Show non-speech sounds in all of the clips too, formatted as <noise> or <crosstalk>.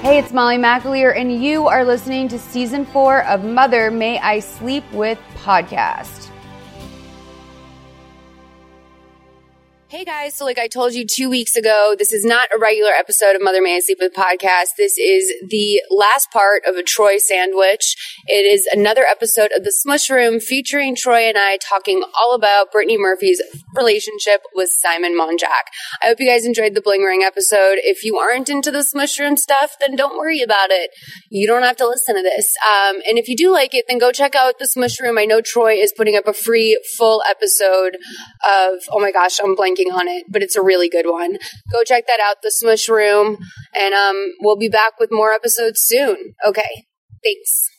Hey, it's Molly McAleer, and you are listening to season four of Mother May I Sleep With podcast. Hey guys, so like I told you two weeks ago, this is not a regular episode of Mother May I Sleep With podcast. This is the last part of a Troy sandwich. It is another episode of the Smush Room featuring Troy and I talking all about Brittany Murphy's relationship with Simon Monjack. I hope you guys enjoyed the Bling Ring episode. If you aren't into the Smush Room stuff, then don't worry about it. You don't have to listen to this. Um, and if you do like it, then go check out the Smush Room. I know Troy is putting up a free full episode of, oh my gosh, I'm blanking on it, but it's a really good one. Go check that out, The Smush Room, and um, we'll be back with more episodes soon. Okay, thanks.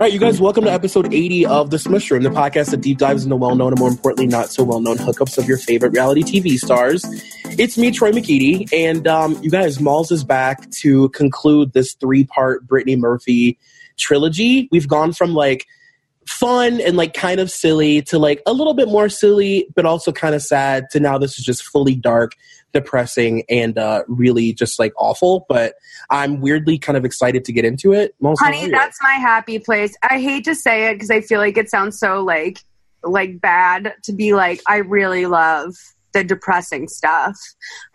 All right, you guys, welcome to episode 80 of The Smush Room, the podcast that deep dives into well known and more importantly, not so well known hookups of your favorite reality TV stars. It's me, Troy McKeedy, and um, you guys, Malls is back to conclude this three part Brittany Murphy trilogy. We've gone from like fun and like kind of silly to like a little bit more silly but also kind of sad to now this is just fully dark depressing and uh really just like awful but i'm weirdly kind of excited to get into it. Most honey that's my happy place. I hate to say it because i feel like it sounds so like like bad to be like i really love the depressing stuff.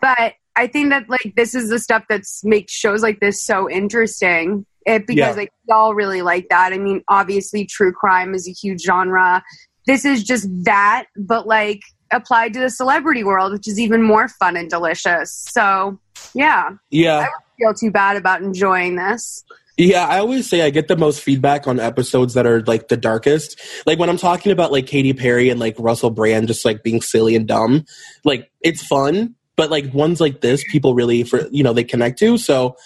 But i think that like this is the stuff that's makes shows like this so interesting it because yeah. like y'all really like that. I mean, obviously, true crime is a huge genre. This is just that, but like applied to the celebrity world, which is even more fun and delicious. So, yeah, yeah, I don't feel too bad about enjoying this. Yeah, I always say I get the most feedback on episodes that are like the darkest. Like when I'm talking about like Katy Perry and like Russell Brand just like being silly and dumb, like it's fun, but like ones like this, people really for you know they connect to. So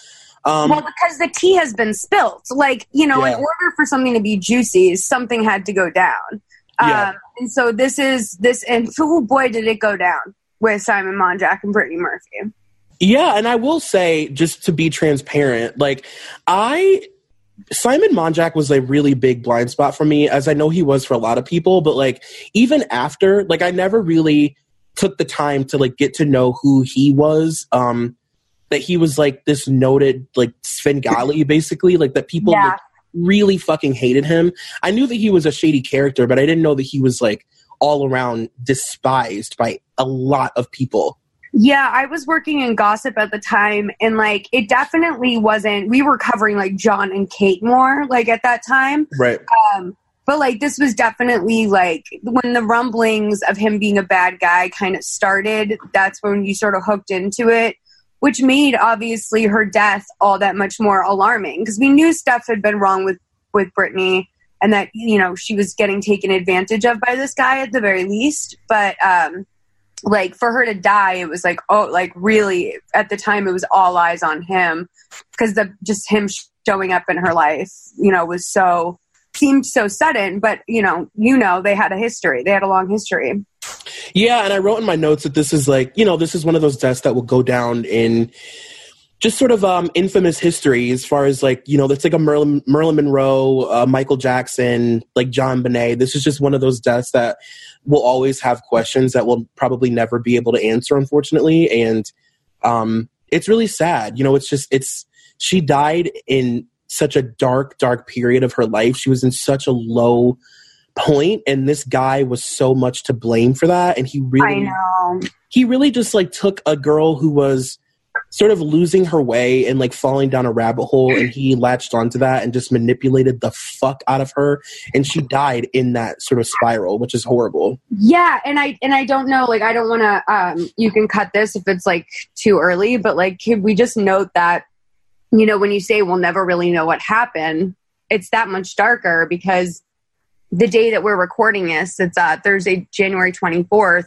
um, well, because the tea has been spilt. Like, you know, yeah. in order for something to be juicy, something had to go down. Yeah. Um, and so this is this, and <laughs> oh boy, did it go down with Simon Monjack and Brittany Murphy. Yeah, and I will say, just to be transparent, like I Simon Monjack was a really big blind spot for me, as I know he was for a lot of people. But like even after, like I never really took the time to like get to know who he was. Um, that he was like this noted like Svengali <laughs> basically, like that people yeah. like, really fucking hated him. I knew that he was a shady character, but I didn't know that he was like all around despised by a lot of people. Yeah, I was working in gossip at the time, and like it definitely wasn't. We were covering like John and Kate more, like at that time, right? Um, but like this was definitely like when the rumblings of him being a bad guy kind of started. That's when you sort of hooked into it which made obviously her death all that much more alarming because we knew stuff had been wrong with with Brittany and that you know she was getting taken advantage of by this guy at the very least. But um like for her to die it was like oh like really at the time it was all eyes on him because the just him showing up in her life you know was so seemed so sudden. But you know you know they had a history. They had a long history yeah, and I wrote in my notes that this is like, you know, this is one of those deaths that will go down in just sort of um, infamous history as far as like, you know, that's like a Merlin, Marilyn Monroe, uh, Michael Jackson, like JonBenét. This is just one of those deaths that will always have questions that we'll probably never be able to answer, unfortunately. And um, it's really sad. You know, it's just, it's, she died in such a dark, dark period of her life. She was in such a low point and this guy was so much to blame for that and he really he really just like took a girl who was sort of losing her way and like falling down a rabbit hole and he latched onto that and just manipulated the fuck out of her and she died in that sort of spiral which is horrible. Yeah and i and i don't know like i don't want to um you can cut this if it's like too early but like can we just note that you know when you say we'll never really know what happened it's that much darker because the day that we're recording this, it's uh, Thursday, January 24th.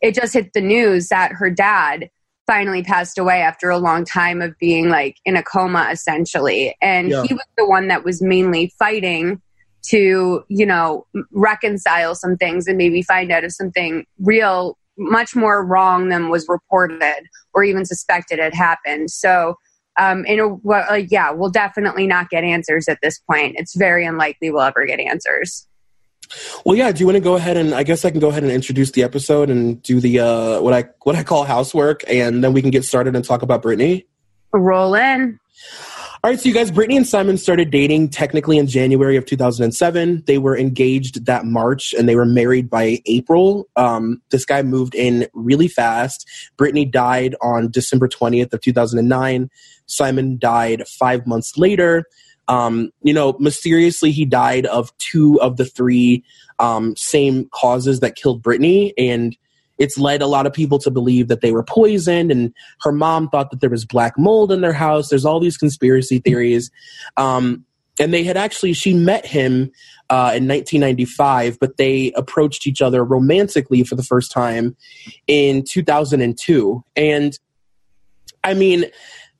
it just hit the news that her dad finally passed away after a long time of being like in a coma essentially and Yeah. he was the one that was mainly fighting to you know reconcile some things and maybe find out if something real much more wrong than was reported or even suspected had happened so um in a well, like yeah we'll definitely not get answers at this point it's very unlikely we'll ever get answers Well, yeah. Do you want to go ahead and I guess I can go ahead and introduce the episode and do the uh, what I what I call housework, and then we can get started and talk about Brittany. roll in All right, so you guys, Brittany and Simon started dating technically in January of 2007. They were engaged that March and they were married by April. Um, this guy moved in really fast. Brittany died on December 20th of 2009. Simon died five months later. Um, you know, mysteriously, he died of two of the three um, same causes that killed Brittany. And it's led a lot of people to believe that they were poisoned. And her mom thought that there was black mold in their house. There's all these conspiracy theories. Um, and they had actually she met him uh, in 1995 but they approached each other romantically for the first time in 2002 and i mean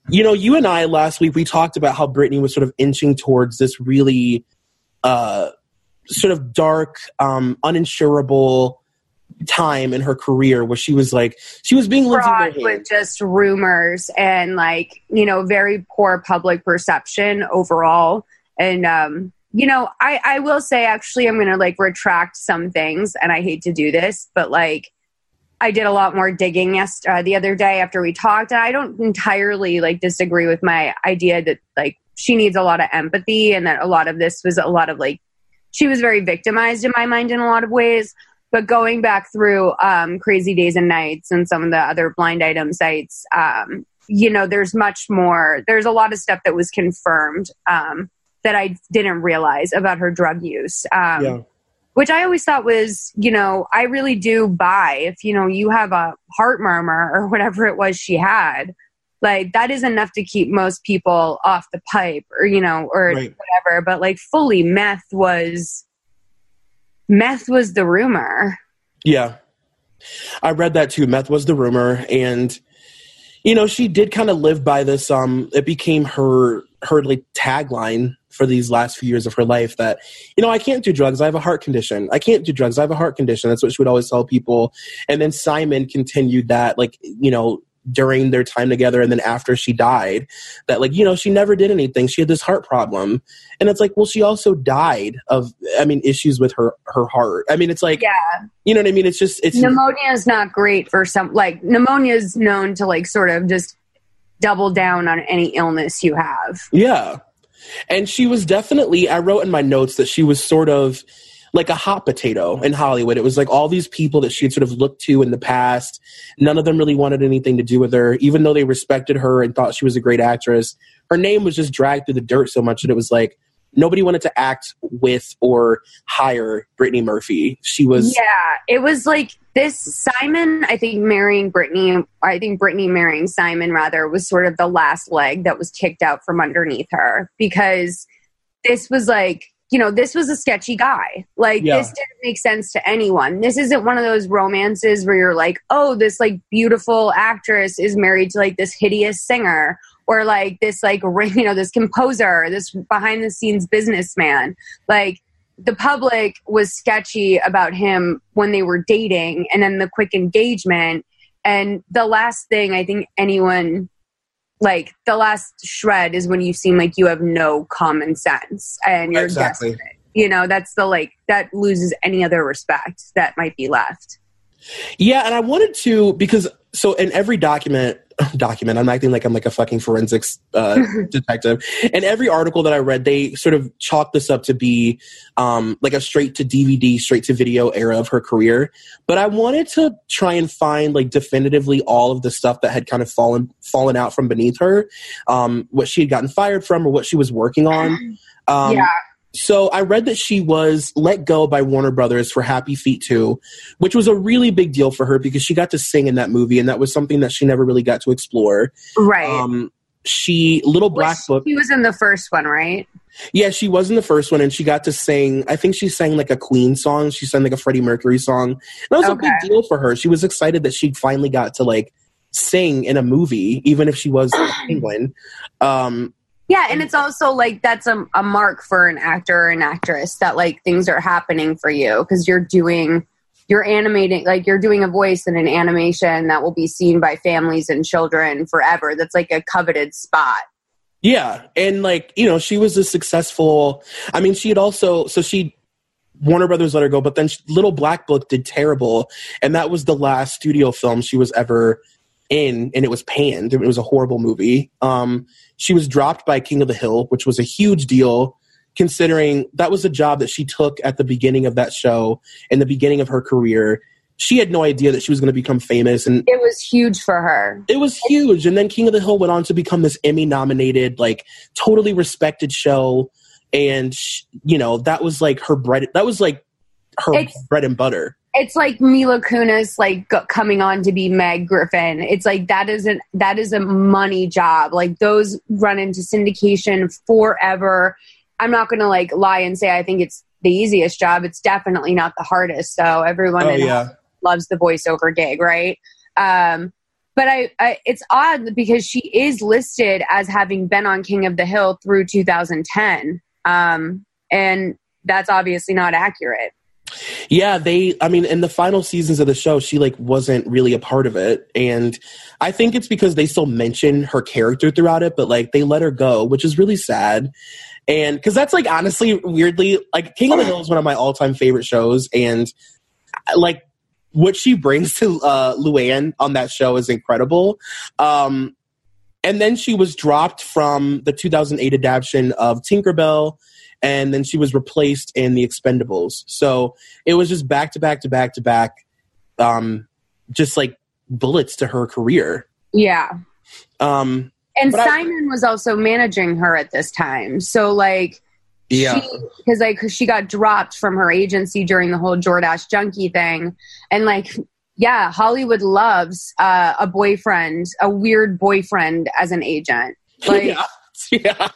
you know you and i last week we talked about how brittany was sort of inching towards this really uh, sort of dark um, uninsurable time in her career where she was like she was being Lindsay Lohan. with just rumors and like you know very poor public perception overall and um you know i i will say actually i'm gonna like retract some things and i hate to do this but like i did a lot more digging yes uh, the other day after we talked and i don't entirely like disagree with my idea that like she needs a lot of empathy and that a lot of this was a lot of like she was very victimized in my mind in a lot of ways. But going back through um, crazy days and nights and some of the other blind item sites um, you know there's much more there's a lot of stuff that was confirmed um, that i didn't realize about her drug use. Um, yeah which i always thought was you know i really do buy if you know you have a heart murmur <laughs> or whatever it was she had like that is enough to keep most people off the pipe or you know or Right. whatever but like fully meth was meth was the rumor Yeah. I read that too. Meth was the rumor and you know, she did kind of live by this um it became her her like tagline for these last few years of her life that you know, I can't do drugs. I have a heart condition. I can't do drugs. I have a heart condition. That's what she would always tell people. And then Simon continued that like, you know, during their time together and then after she died that like you know she never did anything she had this heart problem and it's like well she also died of i mean issues with her her heart i mean it's like yeah you know what I mean? It's just it's pneumonia is not great for some like pneumonia is known to like sort of just double down on any illness you have yeah. And she was definitely I wrote in my notes that she was sort of like a hot potato in Hollywood. It was like all these people that she had sort of looked to in the past. None of them really wanted anything to do with her, even though they respected her and thought she was a great actress. Her name was just dragged through the dirt so much that it was like nobody wanted to act with or hire Brittany Murphy. She was yeah it was like this simon i think marrying brittany i think brittany marrying simon rather was sort of the last leg that was kicked out from underneath her because this was like you know this was a sketchy guy. Like Yeah. this didn't make sense to anyone. This isn't one of those romances where you're like oh this like beautiful actress is married to like this hideous singer or like this like <laughs> you know this composer this behind the scenes businessman. Like the public was sketchy about him when they were dating and then the quick engagement. And the last thing i think anyone like the last shred is when you seem like you have no common sense and you're Exactly. desperate. You know that's the like that loses any other respect that might be left. Yeah, and I wanted to because so in every document document, I'm acting like I'm like a fucking forensics uh, <laughs> detective. And every article that I read, they sort of chalked this up to be um, like a straight to DVD, straight to video era of her career. But I wanted to try and find like definitively all of the stuff that had kind of fallen fallen out from beneath her, um, what she had gotten fired from, or what she was working on. <clears throat> Um, Yeah. So I read that she was let go by Warner Brothers for Happy Feet 2, which was a really big deal for her because she got to sing in that movie, and that was something that she never really got to explore. right Um, she Little Black Was- Book. She was in the first one, right? Yeah, she was in the first one, and she got to sing. I think she sang like a Queen song. She sang like a Freddie Mercury song. That was a big deal for her. She was excited that she finally got to like sing in a movie, even if she was a <clears throat> penguin. Um, Yeah, and it's also like that's a, a mark for an actor or an actress that like things are happening for you because you're doing you're animating like you're doing a voice in an animation that will be seen by families and children forever. That's like a coveted spot. Yeah, and like you know, she was a successful. I mean, she had also so she Warner Brothers let her go, but then she, Little Black Book did terrible, and that was the last studio film she was ever in, and it was panned. It was a horrible movie. Um, she was dropped by King of the Hill, which was a huge deal, considering that was a job that she took at the beginning of that show in the beginning of her career. She had no idea that she was going to become famous, and It was huge for her. it was huge. And then King of the Hill went on to become this Emmy nominated, like totally respected show. And sh- you know that was like her bread. That was like her It's- bread and butter. It's like Mila Kunis like coming on to be Meg Griffin. It's like that is an that is a money job. Like those run into syndication forever. I'm not going to like lie and say I think it's the easiest job. It's definitely not the hardest. So everyone Oh yeah, loves the voiceover gig, right? Um, but I, I, it's odd because she is listed as having been on King of the Hill through 2010, um, and that's obviously not accurate. Yeah. They, I mean, in the final seasons of the show, she like wasn't really a part of it, and I think it's because they still mention her character throughout it, but like they let her go, which is really sad. And because that's like honestly, weirdly, like King of the Hill is one of my all-time favorite shows, and like what she brings to uh, Luann on that show is incredible. Um, and then she was dropped from the 2008 adaptation of Tinkerbell, and then she was replaced in The Expendables. So it was just back to back to back to back, um, just like bullets to her career. Yeah. Um, And But I- Simon was also managing her at this time. So like yeah, because like 'cause she got dropped from her agency during the whole Jordache junkie thing, and like yeah, Hollywood loves uh, a boyfriend, a weird boyfriend as an agent. <laughs> Like yeah. <laughs> Yeah.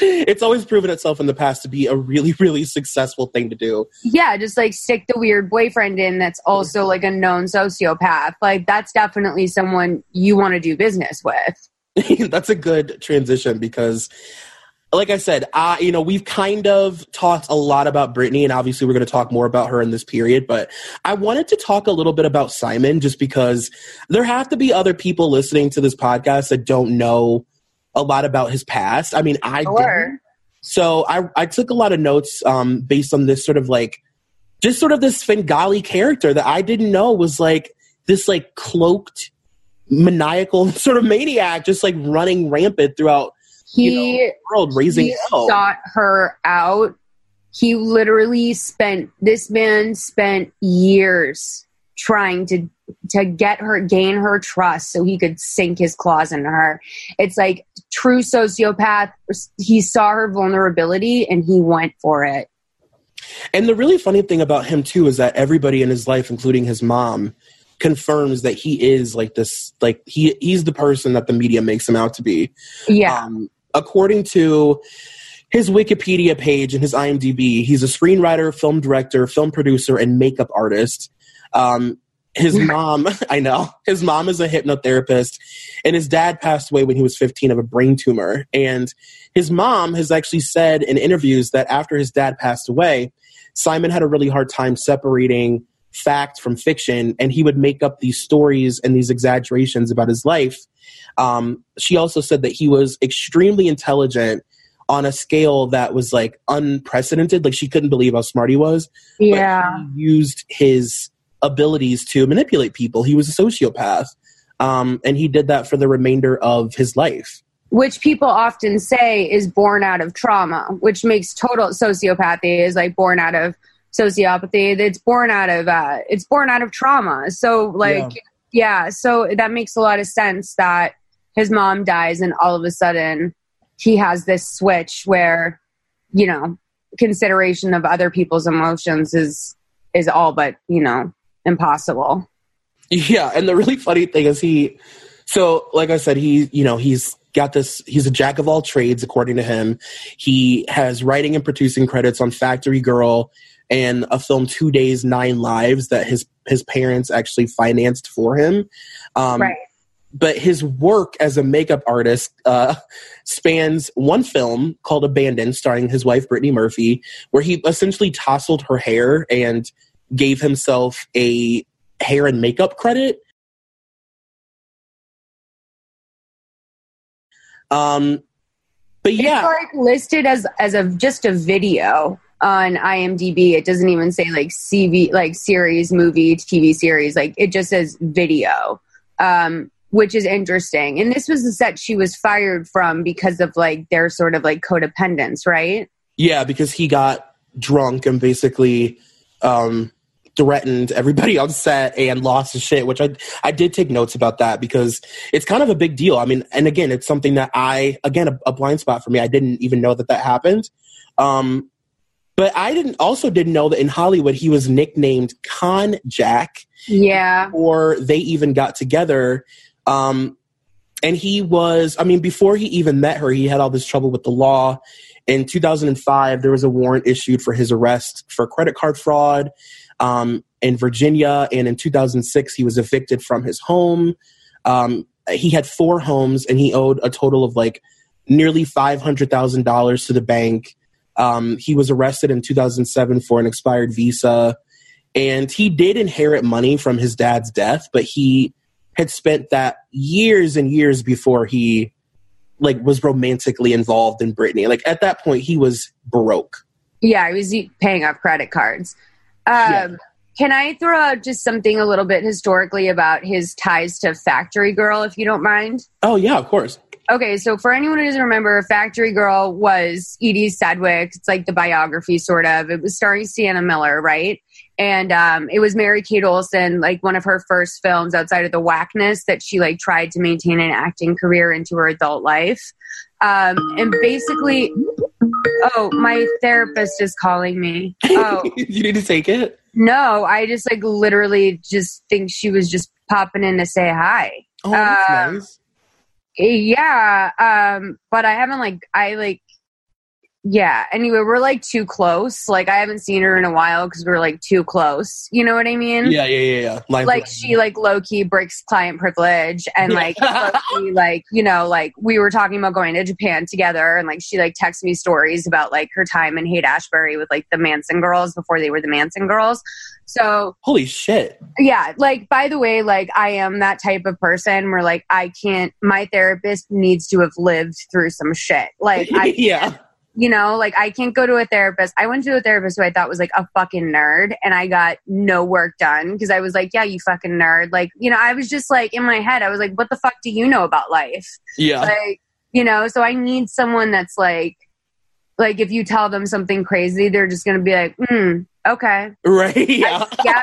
it's always proven itself in the past to be a really, really successful thing to do. yeah, just like stick the weird boyfriend in that's also mm-hmm. like a known sociopath. Like that's definitely someone you want to do business with. <laughs> That's a good transition because, like I said, you know we've kind of talked a lot about Brittany, and obviously we're going to talk more about her in this period. But I wanted to talk a little bit about Simon, just because there have to be other people listening to this podcast that don't know a lot about his past. I mean, I didn't. So I, I took a lot of notes um, based on this sort of like, just sort of this Svengali character that I didn't know was like this like cloaked maniacal <laughs> sort of maniac, just like running rampant throughout He the world, raising he hell. sought her out. He literally spent this man spent years trying to to get her gain her trust so he could sink his claws into her. It's like true sociopath. He saw her vulnerability and he went for it. And the really funny thing about him too is that everybody in his life, including his mom, confirms that he is like this. Like he he's the person that the media makes him out to be. Yeah. Um, according to his Wikipedia page and his IMDb, he's a screenwriter, film director, film producer, and makeup artist. Um, his <laughs> mom, <laughs> I know, his mom is a hypnotherapist, and his dad passed away when he was 15 of a brain tumor. And his mom has actually said in interviews that after his dad passed away, Simon had a really hard time separating fact from fiction, and he would make up these stories and these exaggerations about his life. Um, she also said that he was extremely intelligent on a scale that was like unprecedented. Like she couldn't believe how smart he was. Yeah. he used his abilities to manipulate people. He was a sociopath. Um, and he did that for the remainder of his life. Which people often say is born out of trauma, which makes total sociopathy is like born out of sociopathy. It's born out of uh it's born out of trauma. So like yeah, so that makes a lot of sense that his mom dies and all of a sudden he has this switch where, you know, consideration of other people's emotions is is all but, you know, impossible. Yeah, and the really funny thing is he so like I said, he you know, he's got this. He's a jack of all trades, according to him. He has writing and producing credits on Factory Girl and a film Two Days Nine Lives that his his parents actually financed for him. Um, right. But his work as a makeup artist uh, spans one film called Abandoned, starring his wife Brittany Murphy, where he essentially tousled her hair and gave himself a hair and makeup credit. Um, but yeah, it's like listed as as a just a video on IMDb. It doesn't even say like CV, like series, movie, TV series. Like it just says video, um, which is interesting. And this was the set she was fired from because of like their sort of like codependence, right? Yeah, because he got drunk and basically um, threatened everybody <laughs> on set and lost his shit, which I I did take notes about that because it's kind of a big deal. I mean, and again, it's something that I again a, a blind spot for me. I didn't even know that that happened. Um, but I didn't also didn't know that in Hollywood he was nicknamed Con Jack. Yeah. Or they even got together. Um, and he was, I mean, before he even met her, he had all this trouble with the law. In 2005, there was a warrant issued for his arrest for credit card fraud um, in Virginia. And in 2006, he was evicted from his home. Um, he had four homes and he owed a total of like nearly $500,000 to the bank. Um, he was arrested in 2007 for an expired visa. And he did inherit money from his dad's death, but he had spent that years and years before he like was romantically involved in Brittany. Like at that point, he was broke. Yeah, he was paying off credit cards. Um, yeah. Can I throw out just something a little bit historically about his ties to Factory Girl, if you don't mind? Oh yeah, of course. Okay, so for anyone who doesn't remember, Factory Girl was Edie Sedgwick. It's like the biography, sort of. It was starring Sienna Miller, right? And um, it was Mary Kate Olsen, like one of her first films outside of the Wackness that she like tried to maintain an acting career into her adult life. Um, and basically, oh, my therapist is calling me. <laughs> Oh, you need to take it. No, I just like literally just think she was just popping in to say hi. Oh, that's um, nice. Yeah, um, but I haven't like I like yeah anyway we're like too close. Like i haven't seen her in a while because we're like too close. You know what i mean? Yeah yeah yeah yeah. Like she like low-key breaks client privilege and like like you know like we were talking about going to japan together and like she like texts me stories about like her time in haight ashbury with like the manson girls before they were the manson girls. So holy shit. Yeah like by the way like i am that type of person where like i can't my therapist needs to have lived through some shit. Like I <laughs> yeah you know, like I can't go to a therapist. I went to a therapist who I thought was like a fucking nerd and I got no work done because I was like, yeah, you fucking nerd. Like, you know, I was just like in my head, I was like, what the fuck do you know about life? Yeah. Like, you know, so I need someone that's like, like if you tell them something crazy, they're just going to be like, hmm, okay. Right. Yeah. I, yeah.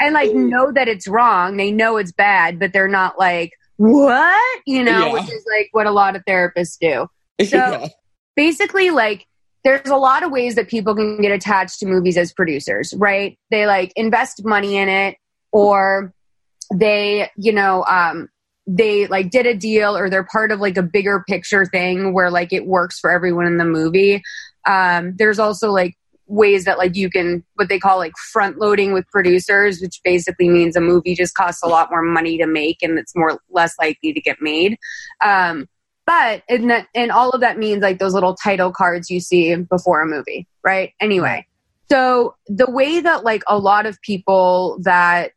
And like <laughs> know that it's wrong. They know it's bad, but they're not like, what? You know, yeah. which is like what a lot of therapists do. <laughs> So, yeah basically like there's a lot of ways that people can get attached to movies as producers, right? They like invest money in it or they, you know, um, they like did a deal or they're part of like a bigger picture thing where like it works for everyone in the movie. Um, there's also like ways that like you can what they call like front loading with producers, which basically means a movie just costs a lot more money to make and it's more less likely to get made. Um, but and that, and all of that means like those little title cards you see before a movie, right? Anyway, so the way that like a lot of people that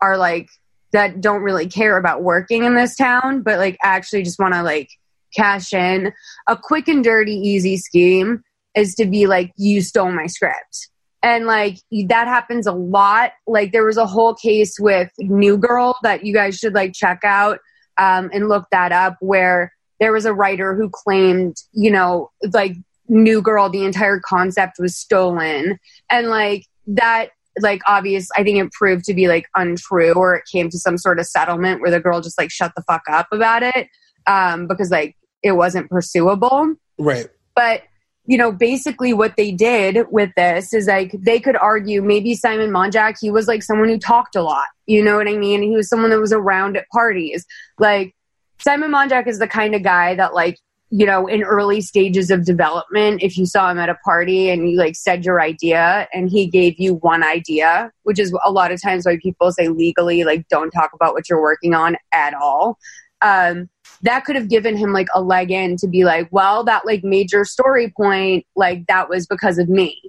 are like that don't really care about working in this town, but like actually just want to like cash in a quick and dirty, easy scheme is to be like, you stole my script. And like that happens a lot. Like there was a whole case with New Girl that you guys should like check out um, and look that up where there was a writer who claimed, you know, like New Girl, the entire concept was stolen. And like that, like obvious, I think it proved to be like untrue or it came to some sort of settlement where the girl just like shut the fuck up about it um, because like it wasn't pursuable. Right. But you know, basically what they did with this is like they could argue maybe Simon Monjack, he was like someone who talked a lot. You know what I mean? He was someone that was around at parties. Like Simon Monjack is the kind of guy that like you know, in early stages of development, if you saw him at a party and you like said your idea and he gave you one idea, which is a lot of times why people say legally, like, don't talk about what you're working on at all. Um, that could have given him like a leg in to be like, well, that like major story point, like that was because of me.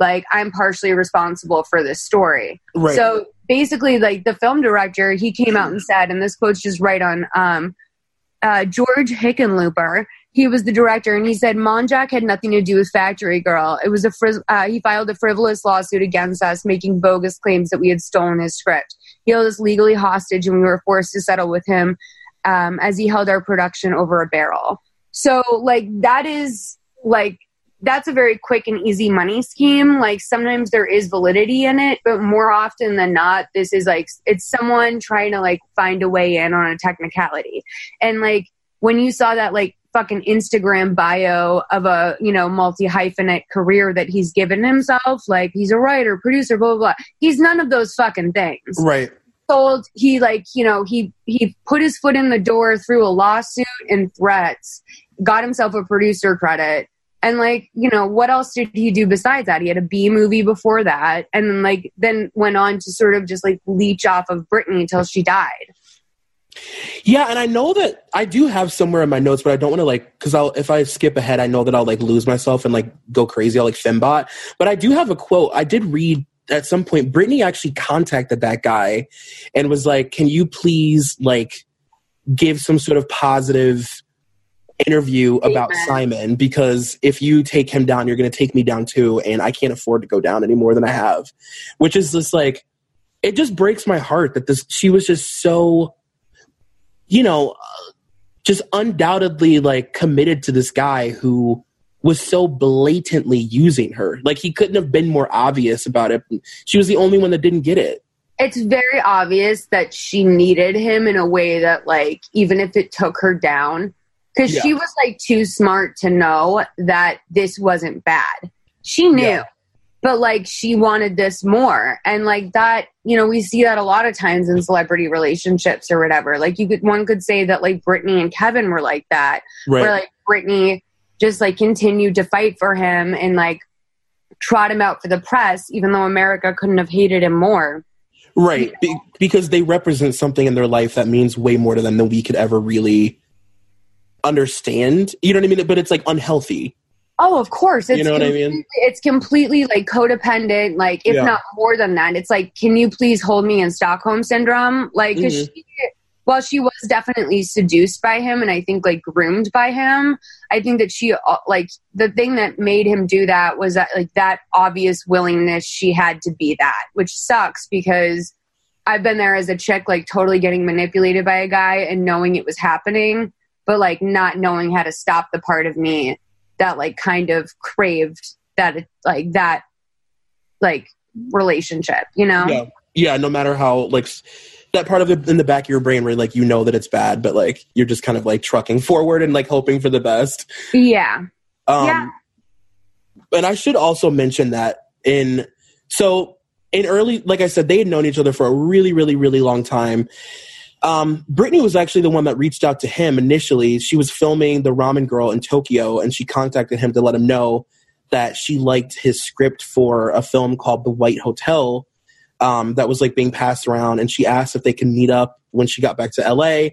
Like I'm partially responsible for this story. Right. So basically, like the film director, he came out and said, and this quote's just right on um, uh, George Hickenlooper he was the director and he said Monjack had nothing to do with Factory Girl. It was a fri- uh, he filed a frivolous lawsuit against us, making bogus claims that we had stolen his script. He held us legally hostage, and we were forced to settle with him um, as he held our production over a barrel. So, like that is like that's a very quick and easy money scheme. Like sometimes there is validity in it, but more often than not, this is like it's someone trying to like find a way in on a technicality. And like when you saw that like fucking Instagram bio of a, you know, multi hyphenate career that he's given himself. Like he's a writer, producer, blah, blah, blah. He's none of those fucking things. Right. Told he like, you know, he, he put his foot in the door through a lawsuit and threats, got himself a producer credit. And like, you know, what else did he do besides that? He had a B movie before that. And then like, then went on to sort of just like leech off of Brittany until she died. Yeah, and I know that I do have somewhere in my notes, but I don't want to like because I'll if I skip ahead, I know that I'll like lose myself and like go crazy. I'll like fembot. But I do have a quote. I did read at some point. Brittany actually contacted that guy and was like, "Can you please like give some sort of positive interview about Amen. Simon? Because if you take him down, you're going to take me down too, and I can't afford to go down any more than I have." Which is just like it just breaks my heart that this she was just so you know, uh, just undoubtedly like committed to this guy who was so blatantly using her. Like he couldn't have been more obvious about it. She was the only one that didn't get it. It's very obvious that she needed him in a way that like even if it took her down cuz yeah. she was like too smart to know that this wasn't bad. She knew. Yeah but like she wanted this more and like that you know we see that a lot of times in celebrity relationships or whatever like you could one could say that like Britney and Kevin were like that right. where like Britney just like continued to fight for him and like trot him out for the press even though America couldn't have hated him more right Be- because they represent something in their life that means way more to them than we could ever really understand you know what I mean but it's like unhealthy Oh, of course. It's you know what I mean? It's completely like codependent, like if yeah. not more than that. It's like, can you please hold me in Stockholm syndrome? Like, mm-hmm. she, while she was definitely seduced by him and I think like groomed by him, I think that she uh, like the thing that made him do that was that like that obvious willingness she had to be that, which sucks because I've been there as a chick, like totally getting manipulated by a guy and knowing it was happening, but like not knowing how to stop the part of me that like kind of craved that like that like relationship, you know? Yeah. Yeah, no matter how like that part of it in the back of your brain where like you know that it's bad, but like you're just kind of like trucking forward and like hoping for the best. Yeah. Um yeah. and I should also mention that in so in early like I said, they had known each other for a really, really, really long time. Um, Brittany was actually the one that reached out to him initially. She was filming The Ramen Girl in Tokyo, and she contacted him to let him know that she liked his script for a film called The White Hotel um, that was like being passed around. And she asked if they could meet up when she got back to LA.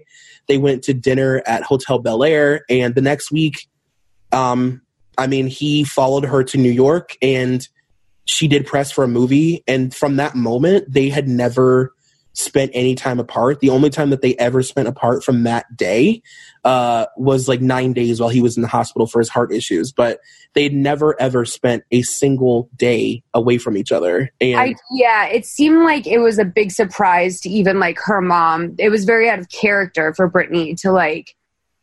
They went to dinner at Hotel Bel Air, and the next week, um, I mean, he followed her to New York, and she did press for a movie. And from that moment, they had never spent any time apart. The only time that they ever spent apart from that day uh, was like nine days while he was in the hospital for his heart issues. But they'd never ever spent a single day away from each other. And I, yeah, it seemed like it was a big surprise to even like her mom. It was very out of character for Brittany to like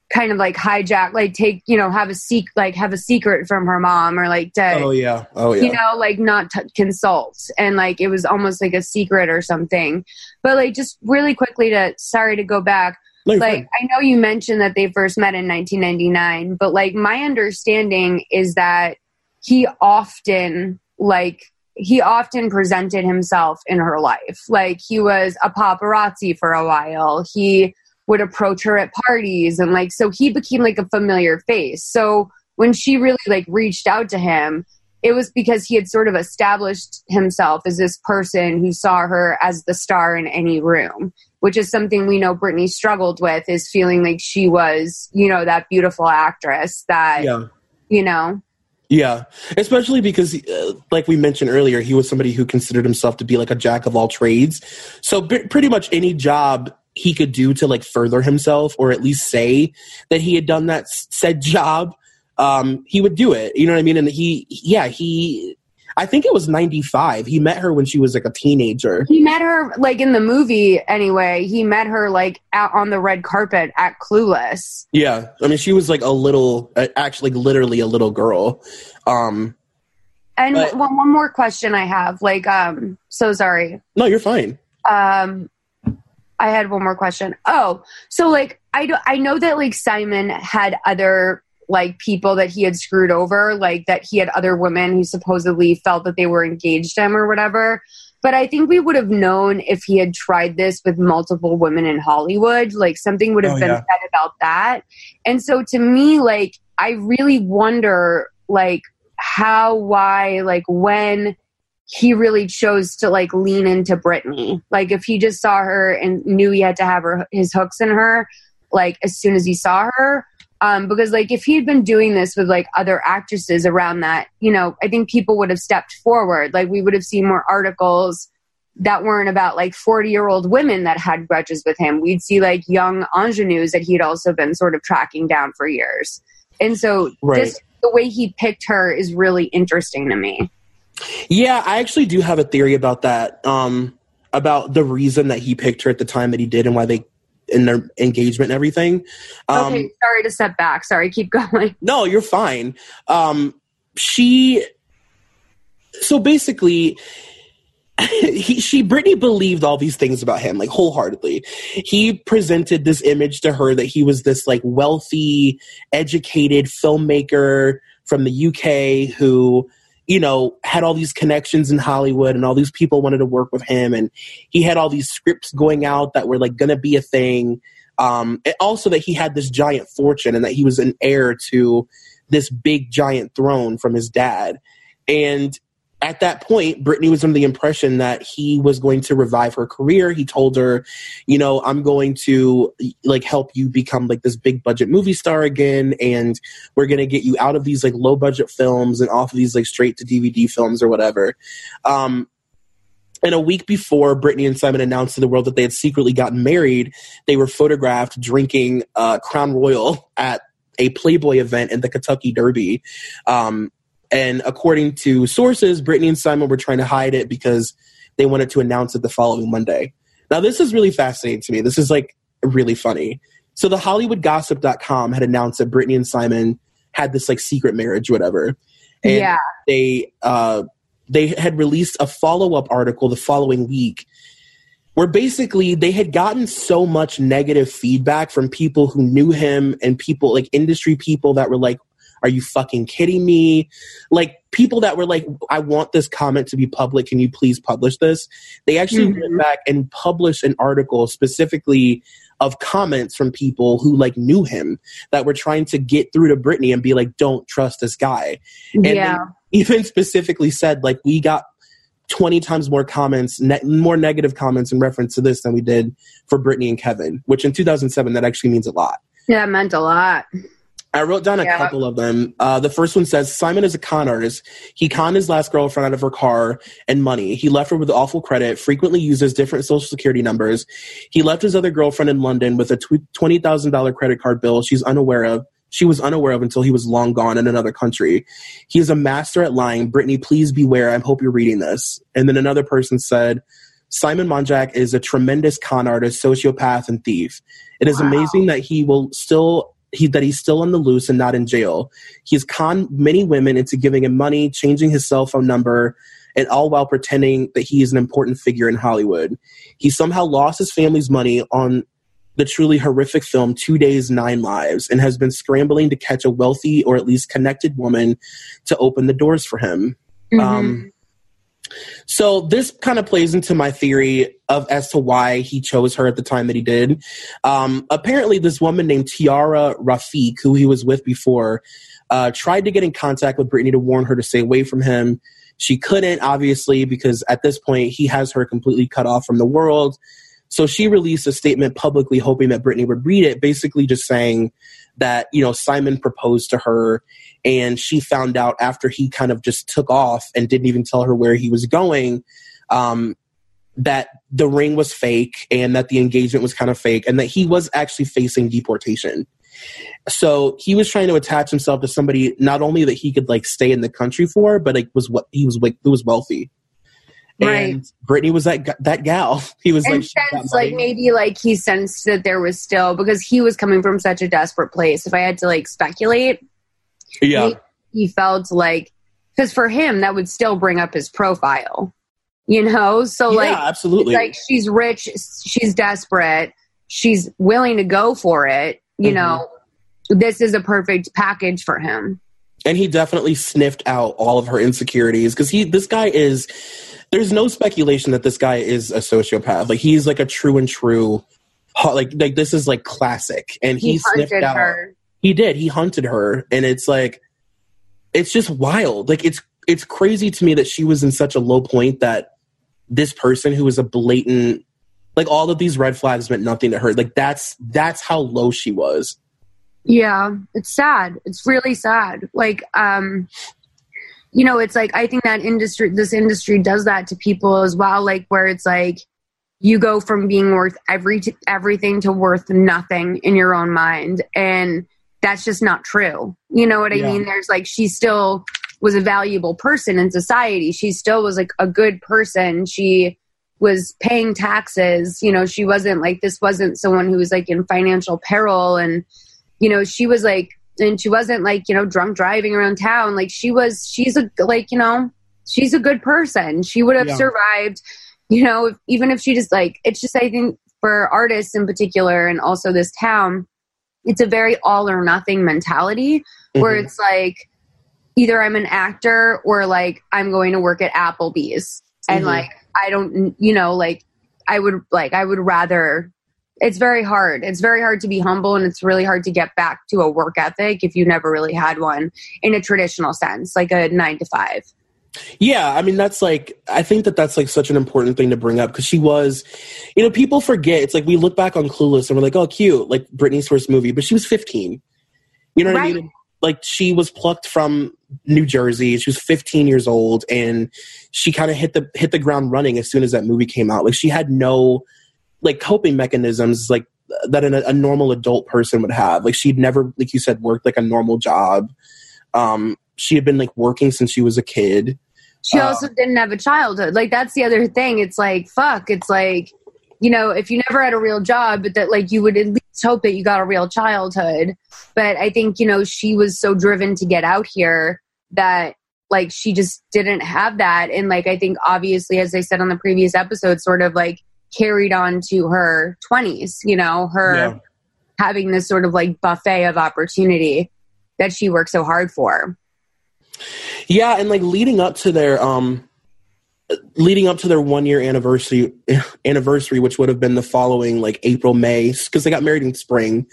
kind of like hijack like take you know have a seek like have a secret from her mom or like to oh yeah. Oh yeah. you know like not t- consult. And like it was almost like a secret or something. But like just really quickly to sorry to go back. No, like i know you mentioned that they first met in 1999 but like my understanding is that he often like he often presented himself in her life. Like he was a paparazzi for a while. He would approach her at parties and like so he became like a familiar face. So when she really like reached out to him, it was because he had sort of established himself as this person who saw her as the star in any room, which is something we know Brittany struggled with is feeling like she was, you know, that beautiful actress that, yeah. you know. Yeah, especially because, uh, like we mentioned earlier, he was somebody who considered himself to be like a jack of all trades. So b- pretty much any job he could do to like further himself, or at least say that he had done that said job, um, he would do it. You know what I mean? And he, yeah, he, I think it was 95. He met her when she was like a teenager. He met her like in the movie anyway. He met her like out on the red carpet at Clueless. Yeah. I mean, she was like a little, actually literally a little girl. Um, and but, one, one more question I have, like, um, so sorry. No, you're fine. Um, I had one more question. Oh, so like I do, I know that like Simon had other like people that he had screwed over, like that he had other women who supposedly felt that they were engaged to him or whatever. But I think we would have known if he had tried this with multiple women in Hollywood, like something would have oh, been yeah. said about that. And so to me, like, I really wonder, like, how, why, like, when he really chose to like lean into Brittany. Like if he just saw her and knew he had to have her his hooks in her, like as soon as he saw her, um, because like if he had been doing this with like other actresses around that, you know, I think people would have stepped forward. Like we would have seen more articles that weren't about like 40 year old women that had grudges with him. We'd see like young ingenues that he'd also been sort of tracking down for years. And so right. just the way he picked her is really interesting to me. Yeah, I actually do have a theory about that. Um, about the reason that he picked her at the time that he did and why they in their engagement and everything. Um, okay, sorry to step back. Sorry, keep <laughs> going. No, you're fine. Um, she. So basically, <laughs> he, she Brittany believed all these things about him like wholeheartedly. He presented this image to her that he was this like wealthy, educated filmmaker from the UK who you know, had all these connections in Hollywood and all these people wanted to work with him. And he had all these scripts going out that were like going to be a thing. Um, also that he had this giant fortune and that he was an heir to this big giant throne from his dad. And at that point, Brittany was under the impression that he was going to revive her career. He told her, you know, I'm going to like help you become like this big budget movie star again, and we're going to get you out of these like low budget films and off of these like straight to DVD films or whatever. Um, and a week before Brittany and Simon announced to the world that they had secretly gotten married, they were photographed drinking uh, Crown Royal <laughs> at a Playboy event in the Kentucky Derby. Um, and according to sources, Brittany and Simon were trying to hide it because they wanted to announce it the following Monday. Now, this is really fascinating to me. This is like really funny. So, the HollywoodGossip.com had announced that Brittany and Simon had this like secret marriage, whatever. And yeah. they uh, they had released a follow up article the following week where basically they had gotten so much negative feedback from people who knew him and people like industry people that were like, are you fucking kidding me? Like people that were like, I want this comment to be public. Can you please publish this? They actually mm-hmm. went back and published an article specifically of comments from people who like knew him that were trying to get through to Brittany and be like, don't trust this guy. And yeah. even specifically said like, we got 20 times more comments, ne- more negative comments in reference to this than we did for Britney and Kevin, which in 2007, that actually means a lot. Yeah, it meant a lot. I wrote down a yeah. couple of them. Uh, the first one says Simon is a con artist. He conned his last girlfriend out of her car and money. He left her with awful credit, frequently uses different social security numbers. He left his other girlfriend in London with a $20,000 credit card bill she's unaware of. She was unaware of until he was long gone in another country. He is a master at lying. Brittany, please beware. I hope you're reading this. And then another person said, Simon Monjack is a tremendous con artist, sociopath, and thief. It is wow. amazing that he will still he, that he's still on the loose and not in jail. He's conned many women into giving him money, changing his cell phone number, and all while pretending that he is an important figure in Hollywood. He somehow lost his family's money on the truly horrific film Two Days, Nine Lives and has been scrambling to catch a wealthy or at least connected woman to open the doors for him. Mm-hmm. Um, So this kind of plays into my theory of as to why he chose her at the time that he did. Um, apparently, this woman named Tiara Rafiq, who he was with before, uh, tried to get in contact with Brittany to warn her to stay away from him. She couldn't, obviously, because at this point he has her completely cut off from the world. So she released a statement publicly hoping that Brittany would read it, basically just saying that, you know, Simon proposed to her and she found out after he kind of just took off and didn't even tell her where he was going um, that the ring was fake and that the engagement was kind of fake and that he was actually facing deportation. So he was trying to attach himself to somebody not only that he could like stay in the country for, but like was what he was like who was wealthy. Right. And Britney was that that gal. <laughs> He was and like, sense like maybe like he sensed that there was still because he was coming from such a desperate place. If I had to like speculate, yeah, he, he felt like because for him that would still bring up his profile, you know. So yeah, like absolutely. like she's rich, she's desperate, she's willing to go for it. You Mhm. know, this is a perfect package for him. and he definitely sniffed out all of her insecurities because he this guy is there's no speculation that this guy is a sociopath like he's like a true and true like like this is like classic and he, He, sniffed out her. He did he hunted her and it's like it's just wild like it's it's crazy to me that she was in such a low point that this person who was a blatant like all of these red flags meant nothing to her like that's that's how low she was Yeah, it's sad. It's really sad. Like, um, you know, it's like I think that industry, this industry, does that to people as well. Like, where it's like you go from being worth every everything to worth nothing in your own mind, and that's just not true. You know what I Yeah. mean? There's like she still was a valuable person in society. She still was like a good person. She was paying taxes. You know, she wasn't like this wasn't someone who was like in financial peril and you know, she was like, and she wasn't like, you know, drunk driving around town. Like she was, she's a, like, you know, she's a good person. She would have Yeah. survived, you know, if, even if she just like, it's just, I think for artists in particular and also this town, it's a very all or nothing mentality where Mhm. it's like, either I'm an actor or like I'm going to work at Applebee's. And Mhm. like, I don't, you know, like, I would like, I would rather it's very hard. It's very hard to be humble and it's really hard to get back to a work ethic if you never really had one in a traditional sense, like a nine to five. Yeah, I mean that's like I think that that's like such an important thing to bring up because she was, you know, people forget. It's like we look back on Clueless and we're like, oh, cute, like Britney's first movie, but she was 15. You know what I mean? Like she was plucked from New Jersey. She was 15 years old, and she kind of hit the hit the ground running as soon as that movie came out. Like she had no like coping mechanisms like that an, a normal adult person would have. Like she'd never, like you said, worked like a normal job. Um, she had been like working since she was a kid. She Uh, also didn't have a childhood. Like that's the other thing. It's like fuck. It's like you know, if you never had a real job, but that like you would at least hope that you got a real childhood. But I think you know she was so driven to get out here that like she just didn't have that, and like I think obviously, as I said on the previous episode, sort of like carried on to her twenties. You know, her Yeah. having this sort of like buffet of opportunity that she worked so hard for. Yeah, and like leading up to their um leading up to their one year anniversary <laughs> anniversary, which would have been the following like April, May, because they got married in spring.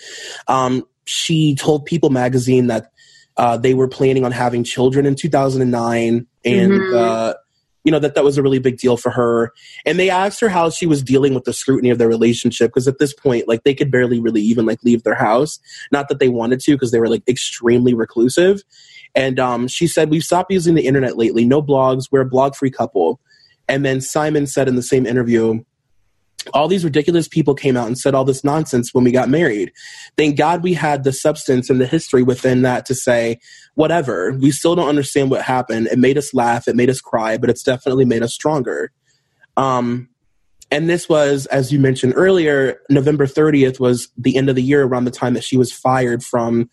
Um, she told People magazine that uh, they were planning on having children in 2009 and Mhm. uh, you know that that was a really big deal for her and they asked her how she was dealing with the scrutiny of their relationship because at this point like they could barely really even like leave their house not that they wanted to because they were like extremely reclusive and um, she said we've stopped using the internet lately no blogs we're a blog free couple and then simon said in the same interview all these ridiculous people came out and said all this nonsense when we got married. Thank God we had the substance and the history within that to say, whatever, we still don't understand what happened. It made us laugh, it made us cry, but it's definitely made us stronger. Um, and this was, as you mentioned earlier, November 30th was the end of the year around the time that she was fired from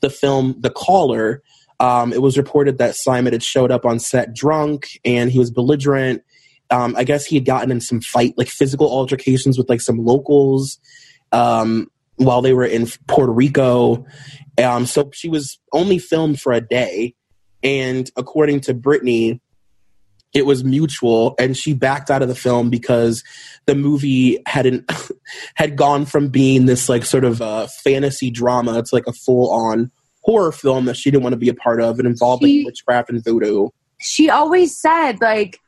the film The Caller. Um, it was reported that Simon had showed up on set drunk and he was belligerent um, I guess he had gotten in some fight, like physical altercations with like some locals um, while they were in Puerto Rico. Um, so she was only filmed for a day, and according to Brittany, it was mutual and she backed out of the film because the movie hadn't <laughs> had gone from being this like sort of uh, fantasy drama it's like a full on horror film that she didn't want to be a part of and involved She- witchcraft and voodoo she always said like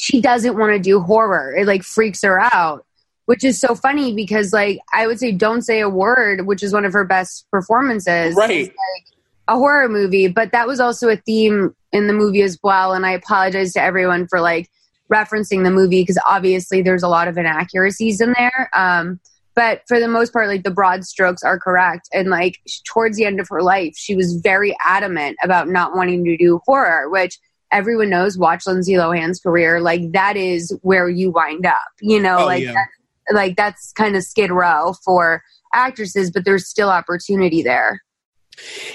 she doesn't want to do horror. It like freaks her out, which is so funny because like I would say "Don't Say a Word," which is one of her best performances, Right. is, like a horror movie. But that was also a theme in the movie as well. And I apologize to everyone for like referencing the movie because obviously there's a lot of inaccuracies in there. Um, but for the most part, like the broad strokes are correct. And like towards the end of her life, she was very adamant about not wanting to do horror, which everyone knows. Watch Lindsay Lohan's career. Like that is where you wind up, you know, Oh, like yeah. that, like that's kind of skid row for actresses, but there's still opportunity there.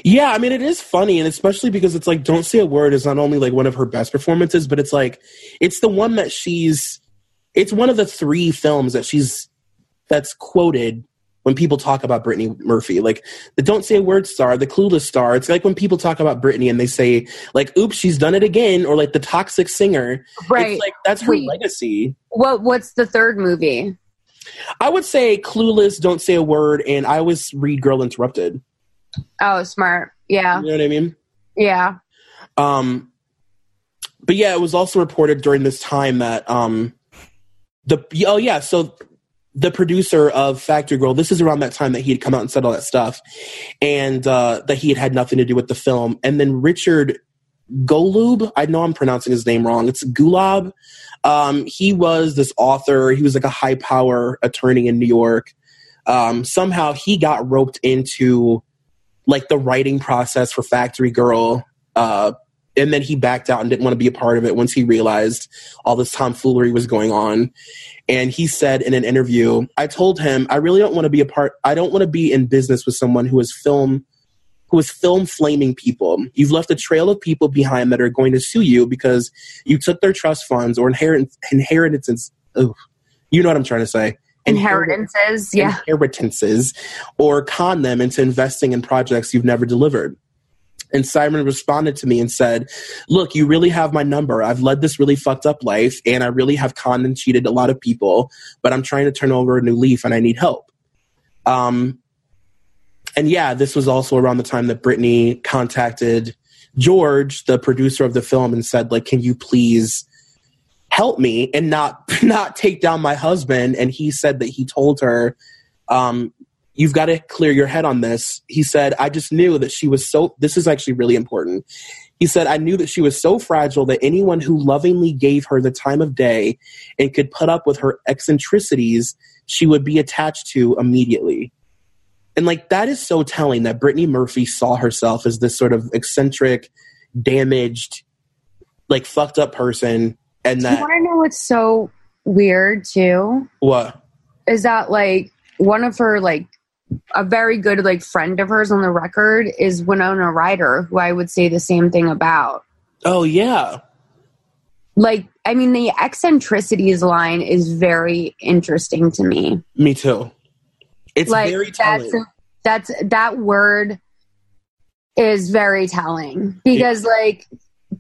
Yeah, I mean it is funny, and especially because it's like "Don't Say a Word" is not only like one of her best performances, but it's like it's the one that she's. It's one of the three films that she's that's quoted when people talk about Brittany Murphy, like the "Don't Say a Word" star, the clueless star. It's like when people talk about Brittany and they say like, "Oops, she's done it again," or like the toxic singer. Right. It's like that's her Wait. legacy. what What's the third movie? I would say "Clueless," "Don't Say a Word," and I always read "Girl Interrupted." Oh, smart. Yeah. You know what I mean? Yeah. Um, but yeah, it was also reported during this time that um, the oh yeah, so the producer of Factory Girl, this is around that time that he had come out and said all that stuff, and uh, that he had had nothing to do with the film. And then Richard Golub, I know I'm pronouncing his name wrong. It's Gulab. Um, he was this author. He was like a high power attorney in New York. Um, somehow he got roped into like the writing process for Factory Girl. Uh, and then he backed out and didn't want to be a part of it once he realized all this tomfoolery was going on. And he said in an interview, I told him, I really don't want to be a part, I don't want to be in business with someone who is film, who is film flaming people. You've left a trail of people behind that are going to sue you because you took their trust funds or inherit, inheritances. Oh, you know what I'm trying to say. Inheritances. Yeah. inheritances or con them into investing in projects you've never delivered. And Simon responded to me and said, Look, you really have my number. I've led this really fucked up life and I really have conned and cheated a lot of people, but I'm trying to turn over a new leaf and I need help. Um, and yeah, this was also around the time that Brittany contacted George, the producer of the film, and said, like, can you please help me and not <laughs> not take down my husband? And he said that he told her, um, you've got to clear your head on this. He said, I just knew that she was so this is actually really important. He said, I knew that she was so fragile that anyone who lovingly gave her the time of day and could put up with her eccentricities, she would be attached to immediately. And like that is so telling that Brittany Murphy saw herself as this sort of eccentric, damaged, like fucked up person. And Do you want to know what's so weird too? what? Is that like one of her like a very good like friend of hers on the record is Winona Ryder, who I would say the same thing about. Oh yeah. Like, I mean, the eccentricities line is very interesting to me. Me too. It's like very telling. that's that's that word is very telling because like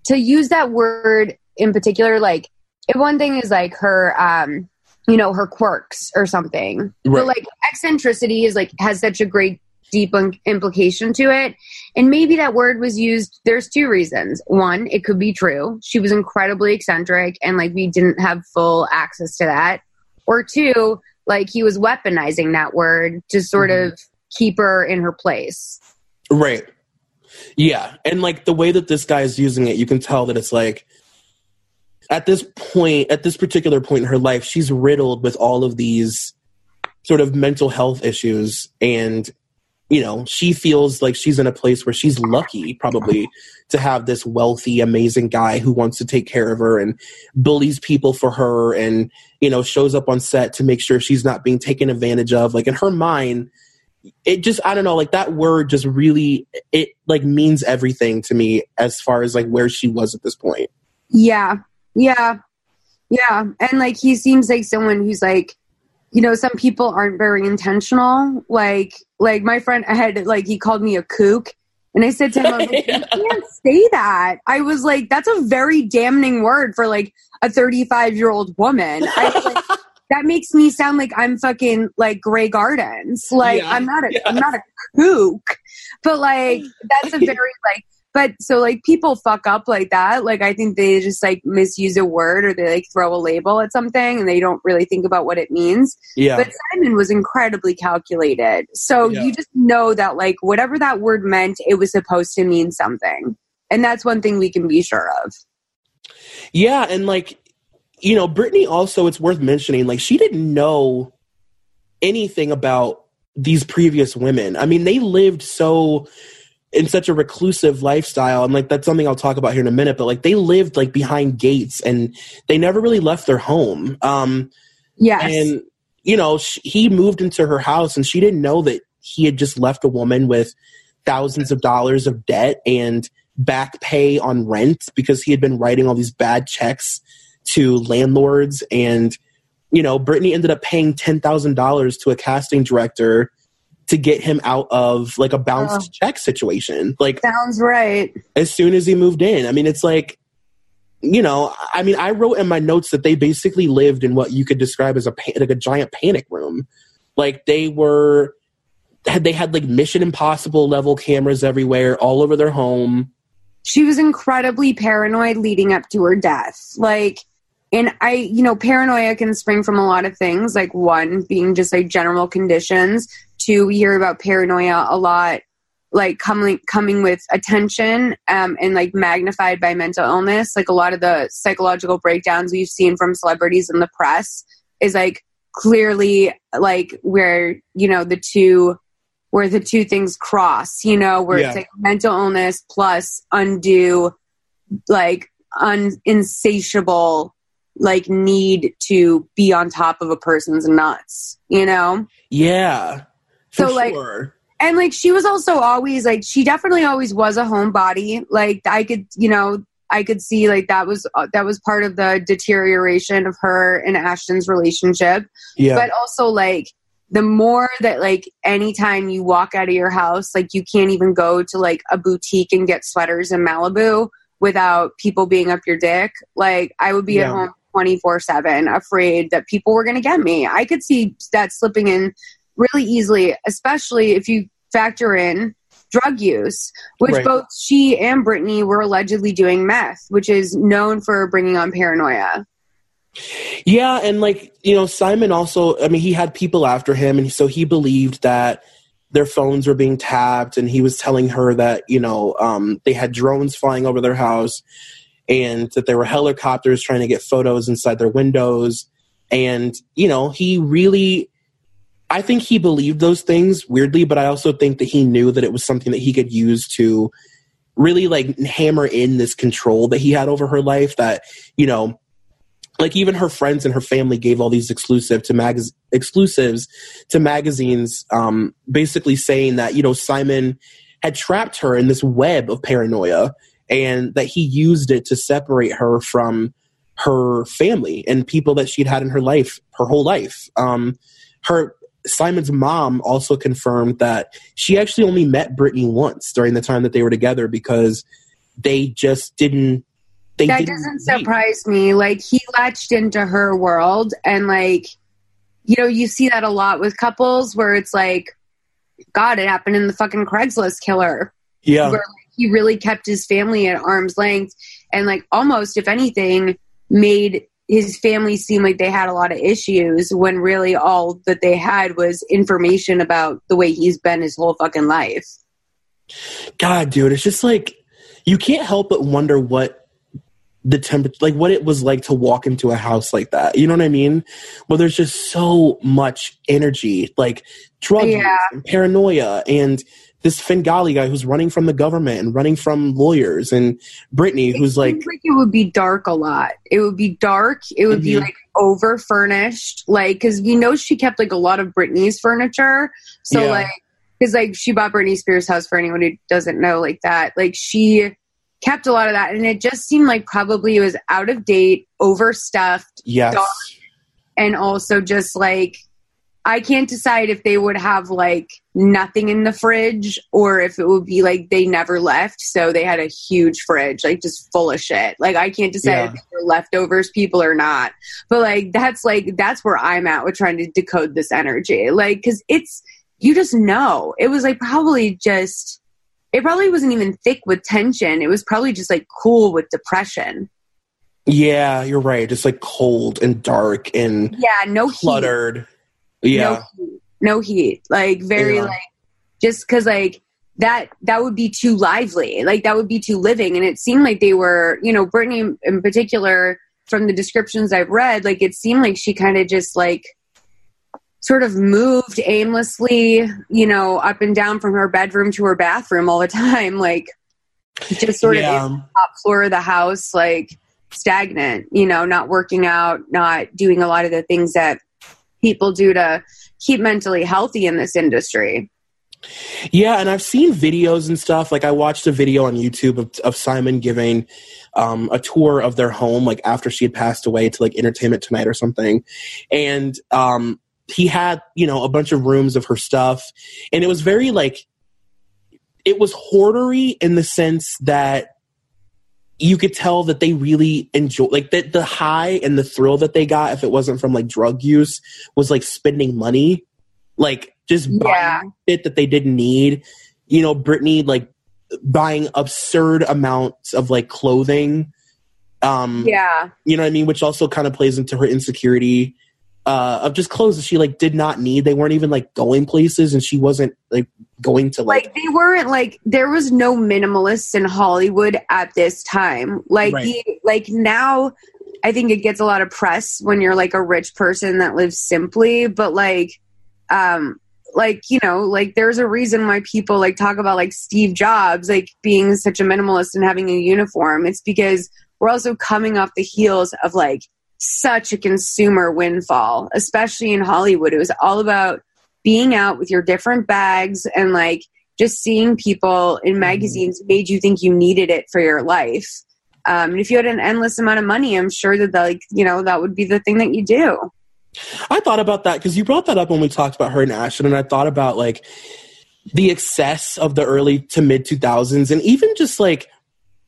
to use that word in particular like if one thing is like her um you know her quirks or something Right. but like eccentricity is like has such a great deep un- implication to it and maybe that word was used there's two reasons one it could be true she was incredibly eccentric and like we didn't have full access to that or two like he was weaponizing that word to sort Mhm. of keep her in her place Right. Yeah. And like the way that this guy is using it, you can tell that it's like at this point, at this particular point in her life, she's riddled with all of these sort of mental health issues. And, you know, she feels like she's in a place where she's lucky probably to have this wealthy, amazing guy who wants to take care of her and bullies people for her and, you know, shows up on set to make sure she's not being taken advantage of. Like in her mind, it just I don't know, like that word just really it like means everything to me as far as like where she was at this point. yeah yeah yeah and like he seems like someone who's like you know some people aren't very intentional like like my friend I had like he called me a kook And I said to him, like, you <laughs> can't say that. I was like, that's a very damning word for like a 35 year old woman. I like, <laughs> that makes me sound like I'm fucking like Grey Gardens. Like yeah, I'm not a am not a kook. But like that's a <laughs> very like but so like people fuck up like that. Like I think they just like misuse a word or they like throw a label at something and they don't really think about what it means. Yeah. But Simon was incredibly calculated. So yeah. you just know that like whatever that word meant, it was supposed to mean something. And that's one thing we can be sure of. Yeah, and like you know, Brittany also it's worth mentioning, like she didn't know anything about these previous women. I mean, they lived so in such a reclusive lifestyle. And like that's something I'll talk about here in a minute but like they lived like behind gates and they never really left their home. Um yes. and you know she, he moved into her house and she didn't know that he had just left a woman with thousands of dollars of debt and back pay on rent because he had been writing all these bad checks to landlords. And you know Brittany ended up paying $10,000 to a casting director to get him out of like a bounced oh. check situation. Like sounds right. As soon as he moved in, I mean, it's like, you know, I mean, I wrote in my notes that they basically lived in what you could describe as a like a giant panic room. Like they were, had they had like Mission Impossible level cameras everywhere, all over their home. She was incredibly paranoid leading up to her death. Like and i you know paranoia can spring from a lot of things like one being just like general conditions two we hear about paranoia a lot like coming coming with attention um, and like magnified by mental illness like a lot of the psychological breakdowns we've seen from celebrities in the press is like clearly like where you know the two where the two things cross you know where yeah. it's like mental illness plus undue like un- insatiable like need to be on top of a person's nuts, you know? Yeah. So like and like she was also always like she definitely always was a homebody. Like I could, you know, I could see like that was uh, that was part of the deterioration of her and Ashton's relationship. Yeah. But also like the more that like anytime you walk out of your house, like you can't even go to like a boutique and get sweaters in Malibu without people being up your dick. Like I would be yeah. at home 24 7, afraid that people were going to get me. I could see that slipping in really easily, especially if you factor in drug use, which right. both she and Brittany were allegedly doing meth, which is known for bringing on paranoia. Yeah, and like, you know, Simon also, I mean, he had people after him, and so he believed that their phones were being tapped, and he was telling her that, you know, um, they had drones flying over their house and that there were helicopters trying to get photos inside their windows. And, you know, he really, I think he believed those things weirdly, but I also think that he knew that it was something that he could use to really like hammer in this control that he had over her life that, you know, like even her friends and her family gave all these exclusive to mag- exclusives to magazines um, basically saying that you know simon had trapped her in this web of paranoia and that he used it to separate her from her family and people that she'd had in her life her whole life. Um, her Simon's mom also confirmed that she actually only met Brittany once during the time that they were together because they just didn't. They that didn't doesn't surprise me. Like he latched into her world, and like you know, you see that a lot with couples where it's like, God, it happened in the fucking Craigslist killer. Yeah. Where he really kept his family at arm's length and like almost if anything made his family seemed like they had a lot of issues when really all that they had was information about the way he's been his whole fucking life. God, dude, it's just like you can't help but wonder what the temperature, like what it was like to walk into a house like that. You know what I mean? Well, there's just so much energy, like drugs, yeah. and paranoia, and this Svengali guy who's running from the government and running from lawyers, and Brittany who's like, like it would be dark a lot. It would be dark. It would mm-hmm. be like over furnished, like because we know she kept like a lot of Britney's furniture. So yeah. like, because like she bought Britney Spears' house for anyone who doesn't know, like that. Like she kept a lot of that, and it just seemed like probably it was out of date, overstuffed, yes, dark, and also just like I can't decide if they would have like nothing in the fridge or if it would be like they never left. So they had a huge fridge, like just full of shit. Like I can't decide Yeah. if they're leftovers people or not. But like that's like that's where I'm at with trying to decode this energy. Like cuz it's you just know. It was like probably just it probably wasn't even thick with tension. It was probably just like cool with depression. Yeah, you're right. Just like cold and dark and Yeah, no heat. Yeah. no heat, no heat like very Yeah. like just because like that that would be too lively like that would be too living and it seemed like they were you know brittany in particular from the descriptions i've read like it seemed like she kind of just like sort of moved aimlessly you know up and down from her bedroom to her bathroom all the time <laughs> like just sort of yeah. the top floor of the house like stagnant you know not working out not doing a lot of the things that people do to keep mentally healthy in this industry. Yeah, and I've seen videos and stuff. Like I watched a video on YouTube of, of Simon giving um, a tour of their home, like after she had passed away to like Entertainment Tonight or something, and um, he had you know a bunch of rooms of her stuff, and it was very like it was hoardery in the sense that you could tell that they really enjoy like the, the high and the thrill that they got if it wasn't from like drug use was like spending money like just buying Yeah. shit that they didn't need. You know brittany like buying absurd amounts of like clothing um yeah. you know what i mean? Which also kind of plays into her insecurity uh of just clothes that she like did not need. They weren't even like going places and she wasn't like going to like, like they weren't like there was no minimalists in hollywood at this time. Like Right. the, like now i think it gets a lot of press when you're like a rich person that lives simply but like um like you know like there's a reason why people like talk about like steve jobs like being such a minimalist and having a uniform. It's because we're also coming off the heels of like such a consumer windfall especially in hollywood. It was all about being out with your different bags and like just seeing people in magazines made you think you needed it for your life. Um, and if you had an endless amount of money i'm sure that like you know that would be the thing that you do. I thought about that because you brought that up when we talked about her and Ashton, and I thought about like the excess of the early to mid 2000s, and even just like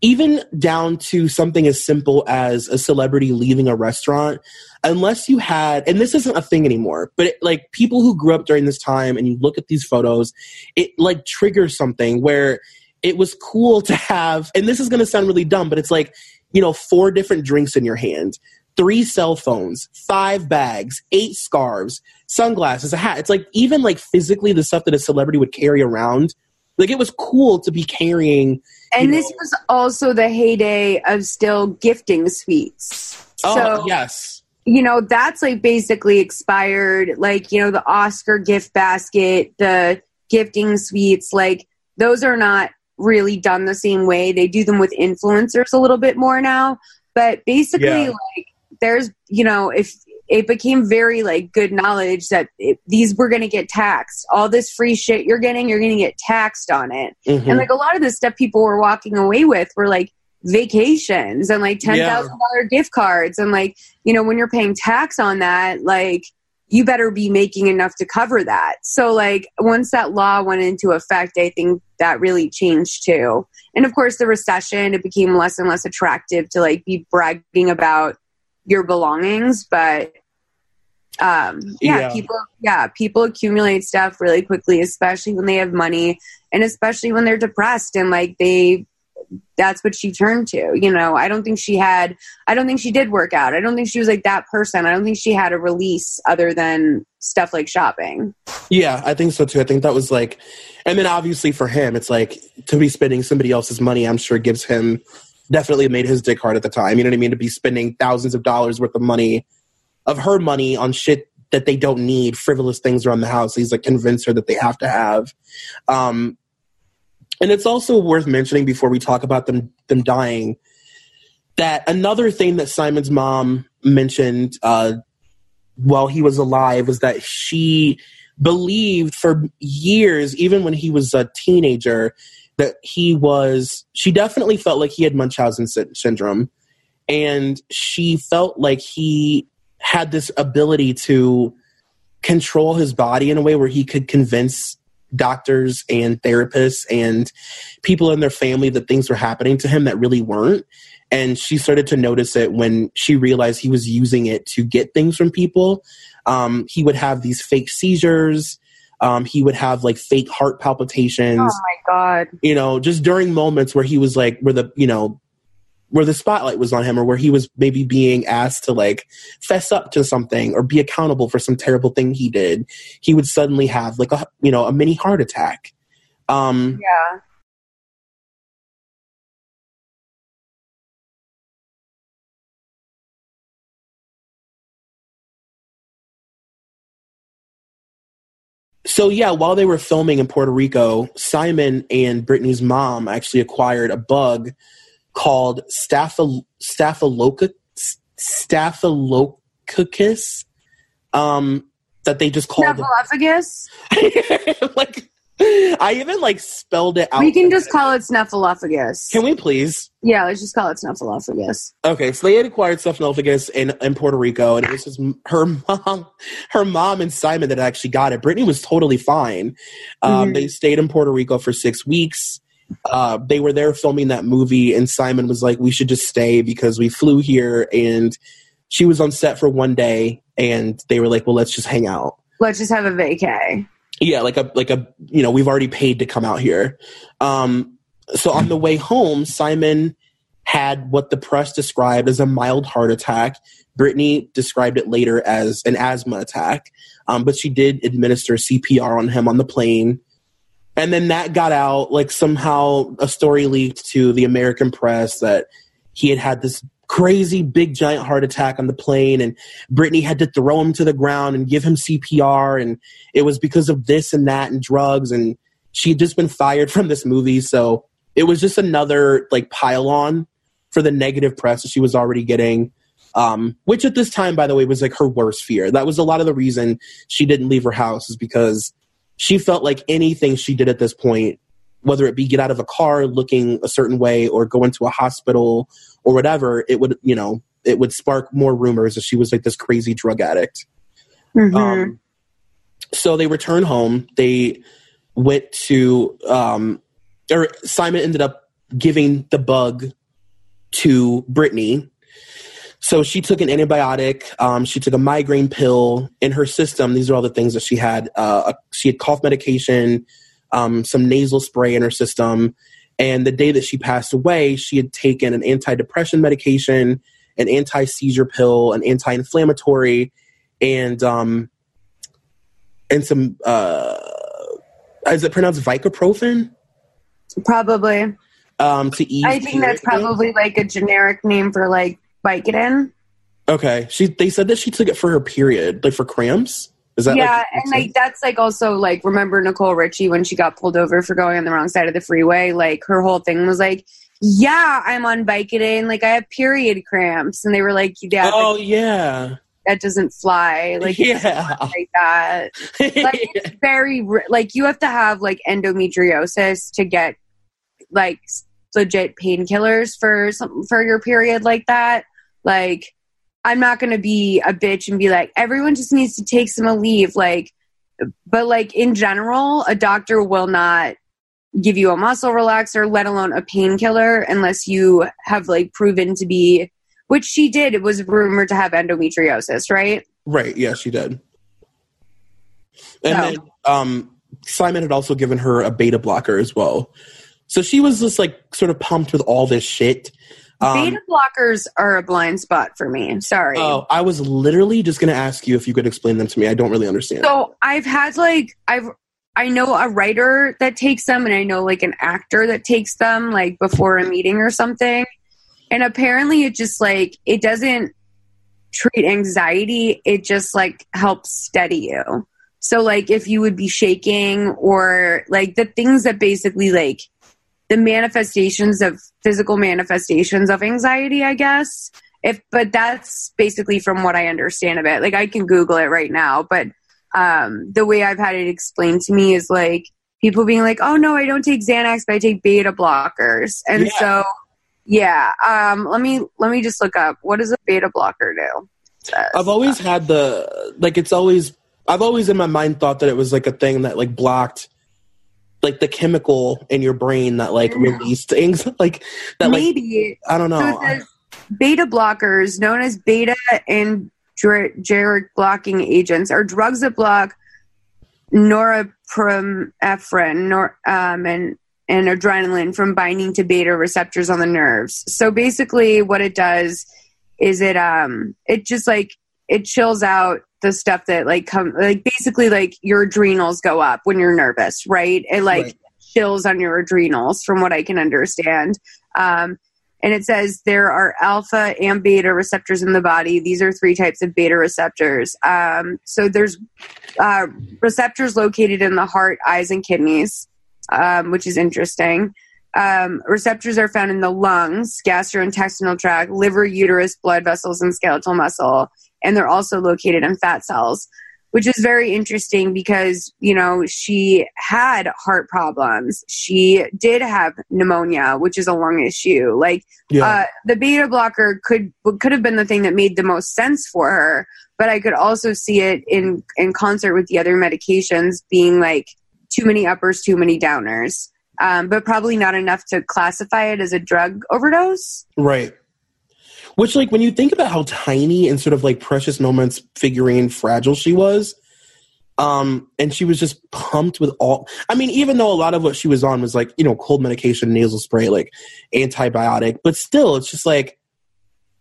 even down to something as simple as a celebrity leaving a restaurant, unless you had, and this isn't a thing anymore, but it, like people who grew up during this time and you look at these photos, it like triggers something where it was cool <laughs> to have, and this is going to sound really dumb, but it's like, you know, four different drinks in your hand three cell phones, five bags, eight scarves, sunglasses, a hat. It's like even like physically the stuff that a celebrity would carry around. Like it was cool to be carrying. And this know- was also the heyday of still gifting suites. Oh so yes, you know that's like basically expired like you know the oscar gift basket the gifting suites, like those are not really done the same way they do them with influencers a little bit more now but basically Yeah. like there's you know if it became very like good knowledge that it, these were going to get taxed. All this free shit you're getting you're going to get taxed on it. Mhm. and like a lot of the stuff people were walking away with were like vacations and like ten thousand dollar gift cards. And like you know when you're paying tax on that like you better be making enough to cover that. So like once that law went into effect i think that really changed too. And of course the recession it became less and less attractive to like be bragging about your belongings but um yeah, Yeah. people yeah people accumulate stuff really quickly especially when they have money and especially when they're depressed and like they that's what she turned to you know i don't think she had i don't think she did work out i don't think she was like that person i don't think she had a release other than stuff like shopping yeah, I think so too. I think that was like, and then obviously for him, it's like to be spending somebody else's money. I'm sure gives him definitely made his dick hard at the time. You know what I mean? To be spending thousands of dollars worth of money of her money on shit that they don't need, frivolous things around the house. He's like convinced her that they have to have. Um, and it's also worth mentioning before we talk about them them dying that another thing that Simon's mom mentioned uh, while he was alive was that she believed for years, even when he was a teenager, that he was. She definitely felt like he had Munchausen sy- syndrome, and she felt like he had this ability to control his body in a way where he could convince doctors and therapists and people in their family that things were happening to him that really weren't. And she started to notice it when she realized he was using it to get things from people. Um, he would have these fake seizures. Um, he would have like fake heart palpitations. Oh my god! You know, just during moments where he was like, where the you know where the spotlight was on him or where he was maybe being asked to like fess up to something or be accountable for some terrible thing he did he would suddenly have like a you know a mini heart attack um yeah So yeah, while they were filming in Puerto Rico, Simon and Brittany's mom actually acquired a bug called Staphylococcus, um, that they just called Snuffleupagus. <laughs> like I even like spelled it out. We can just call it Snuffleupagus. Can we please? Yeah, let's just call it Snuffleupagus. Okay, so they had acquired Snuffleupagus in in Puerto Rico, and it was just her mom, her mom and Simon that actually got it. Brittany was totally fine. Um, Mhm. They stayed in Puerto Rico for six weeks. Uh, they were there filming that movie, and Simon was like, "We should just stay because we flew here." And she was on set for one day, and they were like, "Well, let's just hang out." Let's just have a vacay. Yeah like a like a you know we've already paid to come out here. Um so on the way home simon had what the press described as a mild heart attack. Brittany described it later as an asthma attack. Um, but she did administer cpr on him on the plane. And then that got out like somehow a story leaked to the american press that he had had this crazy big giant heart attack on the plane and brittany had to throw him to the ground and give him cpr and it was because of this and that and drugs and she had just been fired from this movie. So it was just another like pile on for the negative press that she was already getting um, which at this time by the way was like her worst fear. That was a lot of the reason she didn't leave her house is because she felt like anything she did at this point whether it be get out of a car looking a certain way or go into a hospital or whatever it would you know it would spark more rumors that she was like this crazy drug addict Mhm. um, so they returned home. They went to, um, or Simon ended up giving the bug to Brittany. So she took an antibiotic. Um, she took a migraine pill in her system. These are all the things that she had. Uh, she had cough medication, um, some nasal spray in her system. And the day that she passed away, she had taken an antidepressant medication, an anti seizure pill, an anti inflammatory, and um, and some uh is it pronounced Vicoprofen? probably. Um to ease I think that's probably like a generic name for like Vicodin. Okay. She they said that she took it for her period, like for cramps. Is that yeah, like, and like that's like also like remember Nicole Richie when she got pulled over for going on the wrong side of the freeway? Like her whole thing was like, "Yeah, I'm on Vicodin. Like I have period cramps," and they were like, "Yeah, Oh yeah. that doesn't fly. Like Yeah. like that." Like <laughs> it's very like you have to have like endometriosis to get like legit painkillers for some for your period like that. Like I'm not going to be a bitch and be like everyone just needs to take some leave like but like in general a doctor will not give you a muscle relaxer let alone a painkiller unless you have like proven to be which she did it was rumored to have endometriosis right right, yeah, she did. And So- then um Simon had also given her a beta blocker as well. So she was just like sort of pumped with all this shit. Um, beta blockers are a blind spot for me sorry Oh, I was literally just going to ask you if you could explain them to me. I don't really understand. So I've had like I've I know a writer that takes them and I know like an actor that takes them like before a meeting or something. And apparently it just like it doesn't treat anxiety, it just like helps steady you. So like if you would be shaking or like the things that basically like the manifestations of physical manifestations of anxiety, I guess. If but that's basically from what I understand of it. Like I can Google it right now, but um, the way I've had it explained to me is like people being like, "Oh no, I don't take Xanax, but I take beta blockers." And Yeah. so, yeah. Um, let me let me just look up what does a beta blocker do. I've always had the like it's always I've always in my mind thought that it was like a thing that like blocked like the chemical in your brain that like released things <laughs> like that maybe like, I don't know. So beta blockers known as beta and androgenic blocking agents are drugs that block norepinephrine nor, um, and and adrenaline from binding to beta receptors on the nerves. So basically, what it does is it um it just like it chills out the stuff that like come like basically like your adrenals go up when you're nervous, right? It like right. chills on your adrenals, from what I can understand. Um, and it says there are alpha and beta receptors in the body. These are three types of beta receptors. Um, so there's uh, receptors located in the heart, eyes, and kidneys, um, which is interesting. Um, receptors are found in the lungs, gastrointestinal tract, liver, uterus, blood vessels, and skeletal muscle. And they're also located in fat cells which is very interesting because you know she had heart problems. She did have pneumonia which is a lung issue. Like yeah. uh, the beta blocker could could have been the thing that made the most sense for her but i could also see it in in concert with the other medications being like too many uppers too many downers. Um, but probably not enough to classify it as a drug overdose. Right which, like, when you think about how tiny and sort of like precious moments figurine fragile she was, um, and she was just pumped with all. I mean, even though a lot of what she was on was like, you know, cold medication, nasal spray, like antibiotic, but still, it's just like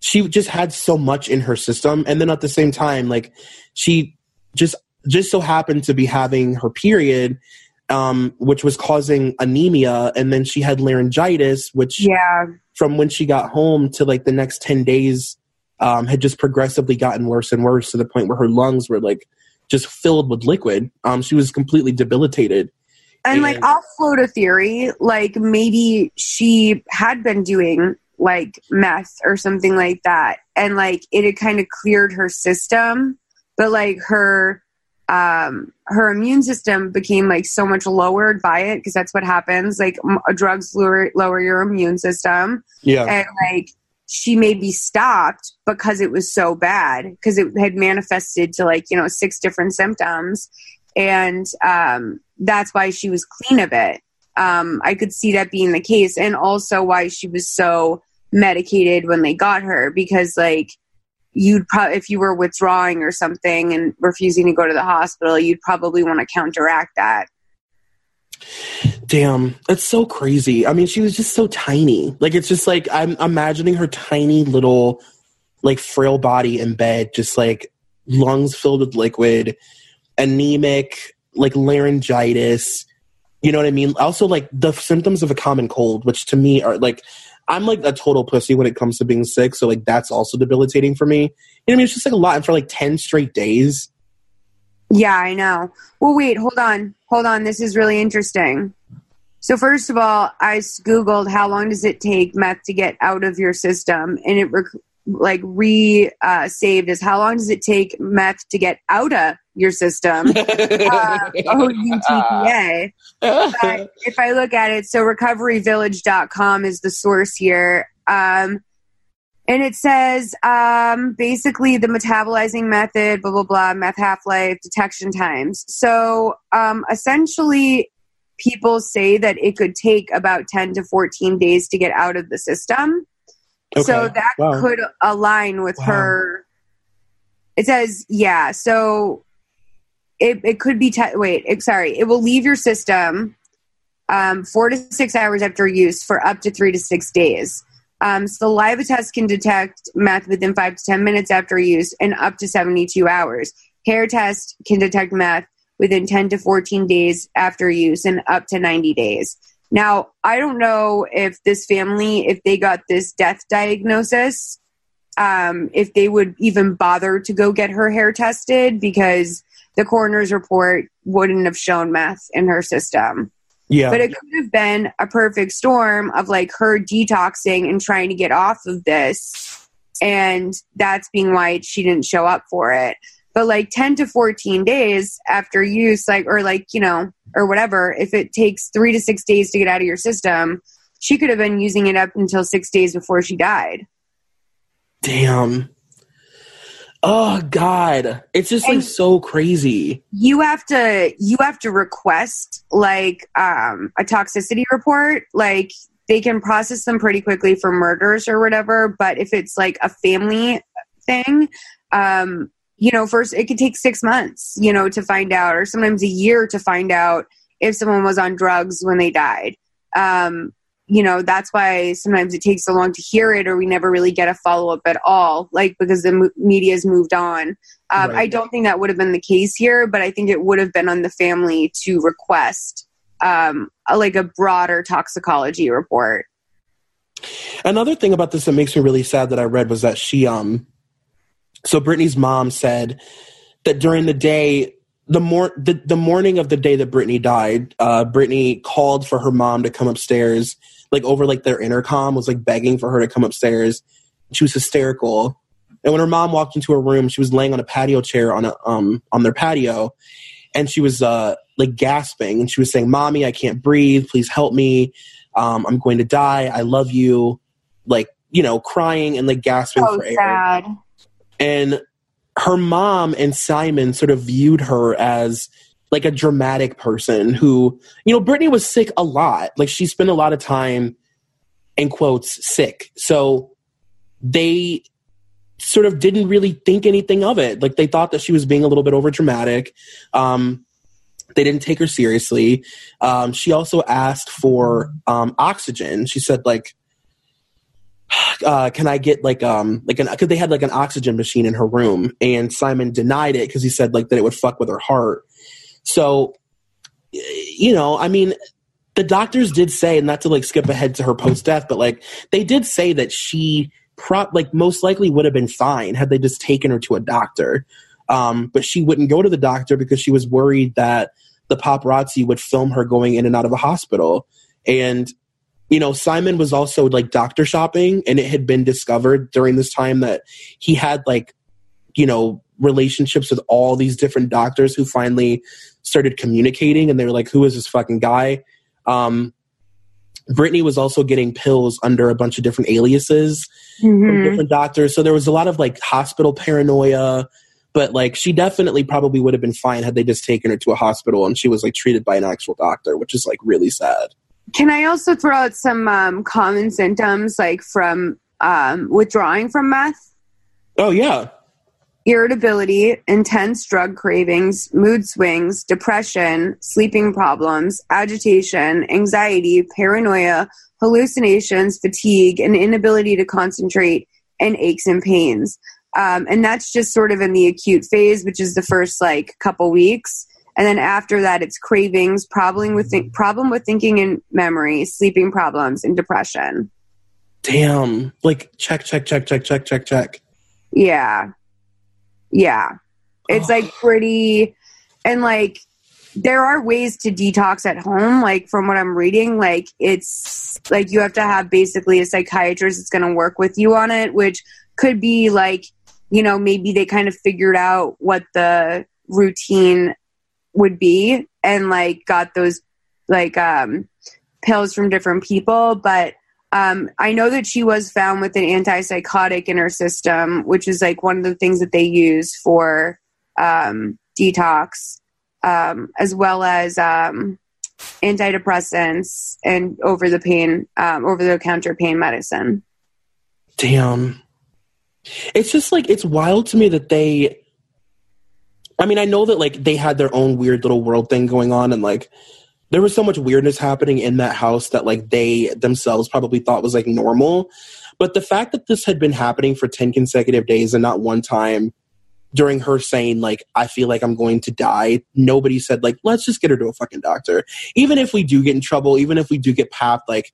she just had so much in her system. And then at the same time, like, she just just so happened to be having her period um, which was causing anemia, and then she had laryngitis, which yeah, from when she got home to like the next 10 days um, had just progressively gotten worse and worse to the point where her lungs were like just filled with liquid. Um, she was completely debilitated. And, and like, I'll float a theory. Like, maybe she had been doing like meth or something like that. And like, it had kind of cleared her system, but like her um, her immune system became like so much lowered by it because that's what happens. Like m- drugs lower lower your immune system. Yeah, and like she maybe stopped because it was so bad because it had manifested to like you know six different symptoms, and um, that's why she was clean of it. Um, I could see that being the case, and also why she was so medicated when they got her because like you'd probably if you were withdrawing or something and refusing to go to the hospital you'd probably want to counteract that. Damn that's so crazy. I mean she was just so tiny. Like it's just like i'm imagining her tiny little like frail body in bed just like lungs filled with liquid anemic like laryngitis you know what i mean also like the symptoms of a common cold which to me are like I'm like a total pussy when it comes to being sick, so like that's also debilitating for me. You know what I mean? It's just like a lot, and for like ten straight days. Yeah, I know. Well, wait, hold on, hold on. This is really interesting. So first of all, I googled how long does it take meth to get out of your system, and it rec- like re uh, saved as how long does it take meth to get out of your system? uh, <laughs> O-U-T-P-A. But <laughs> if I look at it, so recoveryvillage.com is the source here. Um, and it says um, basically the metabolizing method, blah, blah, blah, meth half life, detection times. So um, essentially, people say that it could take about 10 to 14 days to get out of the system. Okay. So that wow. could align with wow. her. It says, yeah. So it, it could be, te- wait, it, sorry. It will leave your system um, four to six hours after use for up to three to six days. Um, saliva test can detect meth within five to 10 minutes after use and up to 72 hours. Hair test can detect meth within 10 to 14 days after use and up to 90 days. Now, I don't know if this family, if they got this death diagnosis, um, if they would even bother to go get her hair tested because the coroner's report wouldn't have shown meth in her system. Yeah. But it could have been a perfect storm of like her detoxing and trying to get off of this. And that's being why she didn't show up for it but like 10 to 14 days after use like or like you know or whatever if it takes three to six days to get out of your system she could have been using it up until six days before she died damn Oh God, it's just like so crazy. you have to you have to request like um a toxicity report. Like they can process them pretty quickly for murders or whatever but if it's like a family thing um you know first it could take 6 months you know to find out or sometimes a year to find out if someone was on drugs when they died. Um you know that's why sometimes it takes so long to hear it or we never really get a follow-up at all like because the mo- media's moved on um, Right. I don't think that would have been the case here, but I think it would have been on the family to request um, a, like a broader toxicology report. Another thing about this that makes me really sad that I read was that she um so Brittany's mom said that during the day the mor- the, the morning of the day that Brittany died, uh Brittany called for her mom to come upstairs, like over like their intercom was like begging for her to come upstairs. She was hysterical. And when her mom walked into her room, she was laying on a patio chair on a um on their patio and she was uh like gasping and she was saying, "Mommy, I can't breathe. Please help me. Um, I'm going to die. I love you." Like you know, crying and like gasping So for air. sad. And her mom and Simon sort of viewed her as like a dramatic person who, you know, Brittany was sick a lot. Like she spent a lot of time, in quotes, sick. So they sort of didn't really think anything of it. Like they thought that she was being a little bit over dramatic. Um, they didn't take her seriously. Um, she also asked for um, oxygen. She said like, uh, "Can I get like um like an because they had like an oxygen machine in her room?" And Simon denied it because he said like that it would fuck with her heart. So, you know, I mean, the doctors did say, not to like skip ahead to her post death, but like they did say that she pro like most likely would have been fine had they just taken her to a doctor. Um, but she wouldn't go to the doctor because she was worried that the paparazzi would film her going in and out of a hospital. And you know, Simon was also like doctor shopping, and it had been discovered during this time that he had like, you know, relationships with all these different doctors who finally started communicating, and they were like, "Who is this fucking guy?" Um, Brittany was also getting pills under a bunch of different aliases from Mhm. different doctors, so there was a lot of like hospital paranoia. But like, she definitely probably would have been fine had they just taken her to a hospital and she was like treated by an actual doctor, which is like really sad. Can I also throw out some um, common symptoms like from um, withdrawing from meth? Oh yeah, irritability, intense drug cravings, mood swings, depression, sleeping problems, agitation, anxiety, paranoia, hallucinations, fatigue, and inability to concentrate, and aches and pains. Um, and that's just sort of in the acute phase, which is the first like couple weeks. And then after that, it's cravings, problem with think- problem with thinking and memory, sleeping problems, and depression. damn. Like check, check, check, check, check, check, check. Yeah. Yeah. It's Oh. like pretty and like there are ways to detox at home like from what I'm reading like it's like you have to have basically a psychiatrist that's going to work with you on it which could be like you know maybe they kind of figured out what the routine would be and like got those like um pills from different people but um, I know that she was found with an antipsychotic in her system, which is like one of the things that they use for um, detox, um, as well as um, antidepressants and over the pain, um, over the counter pain medicine. Damn. It's just like it's wild to me that they I mean, I know that like they had their own weird little world thing going on and like there was so much weirdness happening in that house that like they themselves probably thought was like normal. But the fact that this had been happening for 10 consecutive days and not one time during her saying like I feel like I'm going to die, nobody said like let's just get her to a fucking doctor. Even if we do get in trouble, even if we do get papped like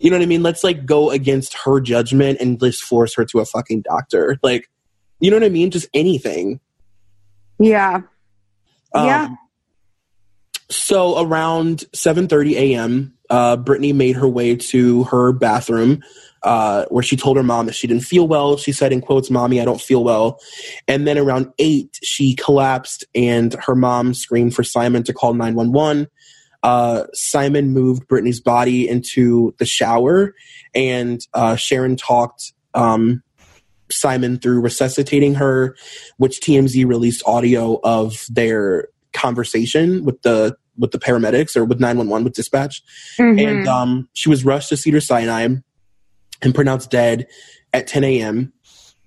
you know what I mean? Let's like go against her judgment and just force her to a fucking doctor. Like, you know what I mean? Just anything. Yeah. Um, Yeah. So around 7:30 a.m., uh, Brittany made her way to her bathroom, uh, where she told her mom that she didn't feel well. She said, in quotes, "Mommy, I don't feel well." And then around eight, she collapsed, and her mom screamed for Simon to call 911. Uh, Simon moved Brittany's body into the shower, and uh, Sharon talked um, Simon through resuscitating her, which TMZ released audio of their conversation with the with the paramedics or with 911 with dispatch. Mm-hmm. And um, she was rushed to Cedar Sinai and pronounced dead at 10 a.m.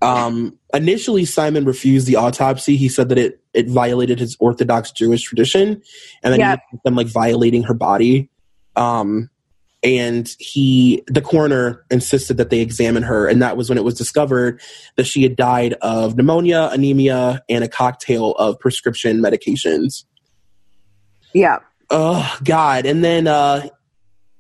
Um, initially, Simon refused the autopsy. He said that it it violated his Orthodox Jewish tradition, and then Yep. he them like violating her body. Um, and he, the coroner, insisted that they examine her, and that was when it was discovered that she had died of pneumonia, anemia, and a cocktail of prescription medications. yeah. Oh God! And then uh,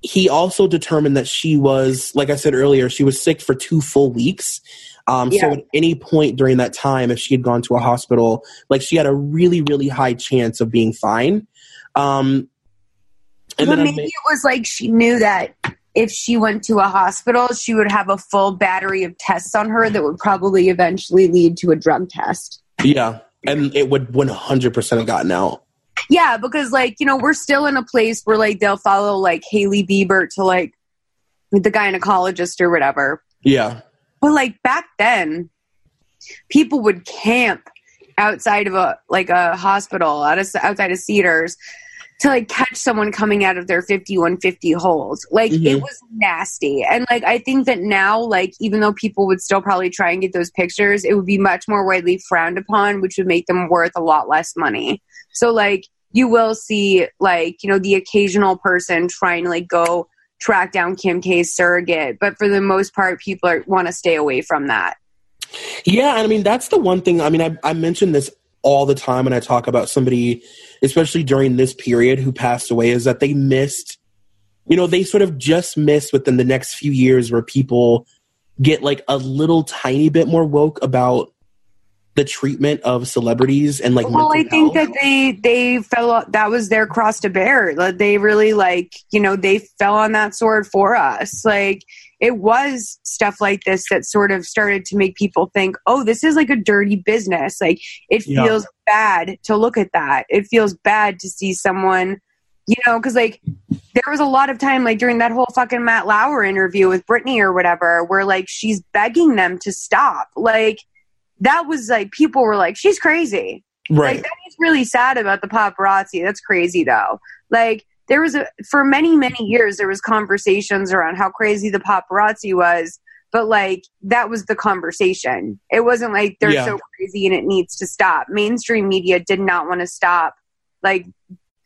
he also determined that she was, like I said earlier, she was sick for two full weeks. Um, So at any point during that time, if she had gone to a hospital, like she had a really, really high chance of being fine. Um, and then maybe ma- it was like she knew that if she went to a hospital, she would have a full battery of tests on her that would probably eventually lead to a drug test. yeah, and it would 100% have gotten out. Yeah, because like, you know, we're still in a place where like they'll follow like Hailey Bieber to like the gynecologist or whatever. Yeah, But like back then, people would camp outside of a like a hospital out of, outside of Cedars to like catch someone coming out of their 5150 holes. Like it Mhm. was nasty. And like I think that now like even though people would still probably try and get those pictures, it would be much more widely frowned upon, which would make them worth a lot less money. So like you will see like, you know, the occasional person trying to like go track down Kim K's surrogate, but for the most part people are, want to stay away from that. Yeah, and I mean that's the one thing. I mean, I, I mention this all the time when I talk about somebody, especially during this period, who passed away, is that they missed. You know, they sort of just missed within the next few years where people get like a little tiny bit more woke about the treatment of celebrities and like. Well, I think health. that they they fell. That was their cross to bear. Like, They really like you know they fell on that sword for us. Like it was stuff like this that sort of started to make people think, oh, this is like a dirty business. Like it Yeah. feels bad to look at that. It feels bad to see someone, you know, because like there was a lot of time like during that whole fucking Matt Lauer interview with Britney or whatever, where like she's begging them to stop. Like that was like people were like, she's crazy. right. Like that is really sad about the paparazzi. That's crazy though. Like there was a for many many years there was conversations around how crazy the paparazzi was, but like that was the conversation. It wasn't like they're Yeah. so crazy and it needs to stop. Mainstream media did not want to stop like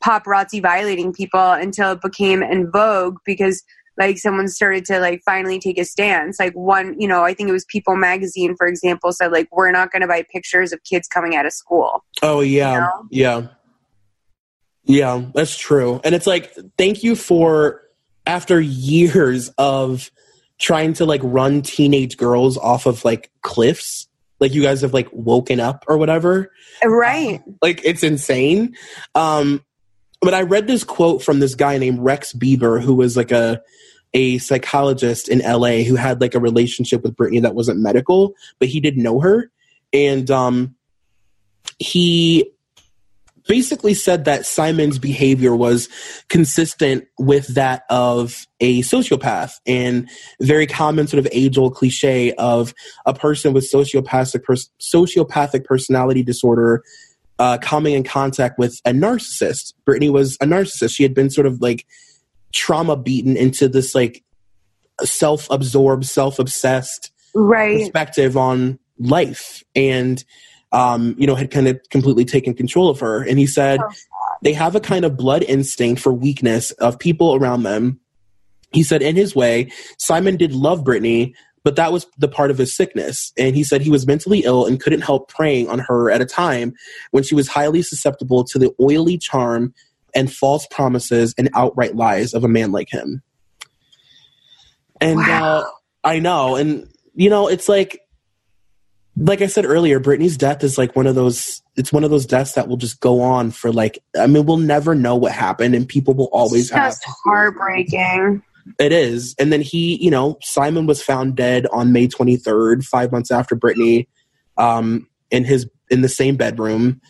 paparazzi violating people until it became in vogue because like someone started to like finally take a stance like one you know i think it was people magazine for example said like we're not going to buy pictures of kids coming out of school Oh yeah, You know? yeah, yeah. That's true. And it's like, thank you for after years of trying to like run teenage girls off of like cliffs. Like you guys have like woken up or whatever. right Like it's insane. Um, but I read this quote from this guy named Rex Beaber, who was like a a psychologist in LA who had like a relationship with Brittany that wasn't medical, but he did know her. And um he basically said that Simon's behavior was consistent with that of a sociopath and very common sort of age old cliche of a person with sociopathic pers- sociopathic personality disorder uh, coming in contact with a narcissist. Brittany was a narcissist. She had been sort of like trauma beaten into this like self absorbed, self obsessed right perspective on life and um, you know had kind of completely taken control of her. And he said Oh, they have a kind of blood instinct for weakness of people around them. He said in his way simon did love brittany but that was the part of his sickness. And he said he was mentally ill and couldn't help preying on her at a time when she was highly susceptible to the oily charm and false promises and outright lies of a man like him. And Wow. uh, i know. And you know it's like like I said earlier, Brittany's death is like one of those. It's one of those deaths that will just go on for like. I mean, we'll never know what happened, and people will always it's have. just heartbreaking It is, and then he, you know, Simon was found dead on May 23rd, five months after Britney, um, in his in the same bedroom.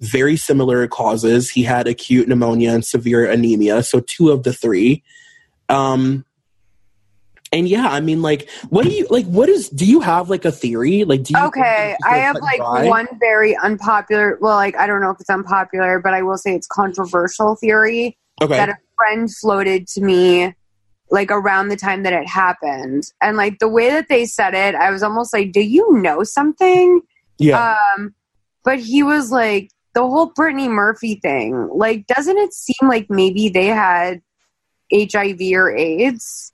Very similar causes. He had acute pneumonia and severe anemia, so two of the three. Um, and yeah, I mean, like, what do you like? What is? Do you have like a theory? Like, do you? Okay, I have like dry? one very unpopular. Well, like I don't know if it's unpopular, but I will say it's controversial theory okay. that a friend floated to me like around the time that it happened, and like the way that they said it, I was almost like, "Do you know something?" Yeah. Um, but he was like, the whole Brittany Murphy thing. Like, doesn't it seem like maybe they had HIV or AIDS?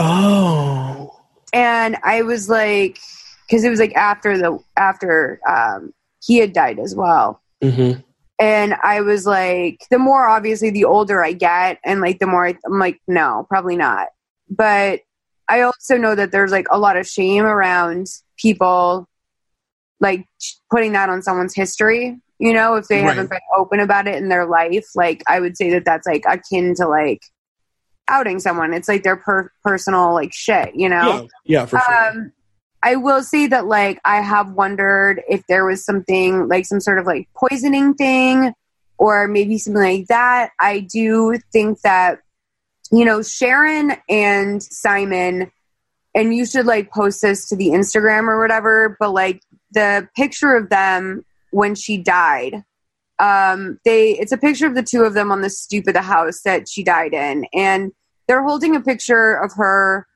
Oh. And I was like, because it was like after the after um, he had died as well. Mm-hmm. And I was like, the more obviously, the older I get, and like the more I, I'm like, no, probably not. But I also know that there's like a lot of shame around people like putting that on someone's history. You know, if they right. haven't been open about it in their life, like I would say that that's like akin to like outing someone. It's like their per- personal like shit, you know? Yeah, yeah for sure. Um, I will say that like I have wondered if there was something like some sort of like poisoning thing or maybe something like that. I do think that you know Sharon and Simon and you should like post this to the Instagram or whatever, but like the picture of them when she died um they it's a picture of the two of them on the stoop of the house that she died in and they're holding a picture of her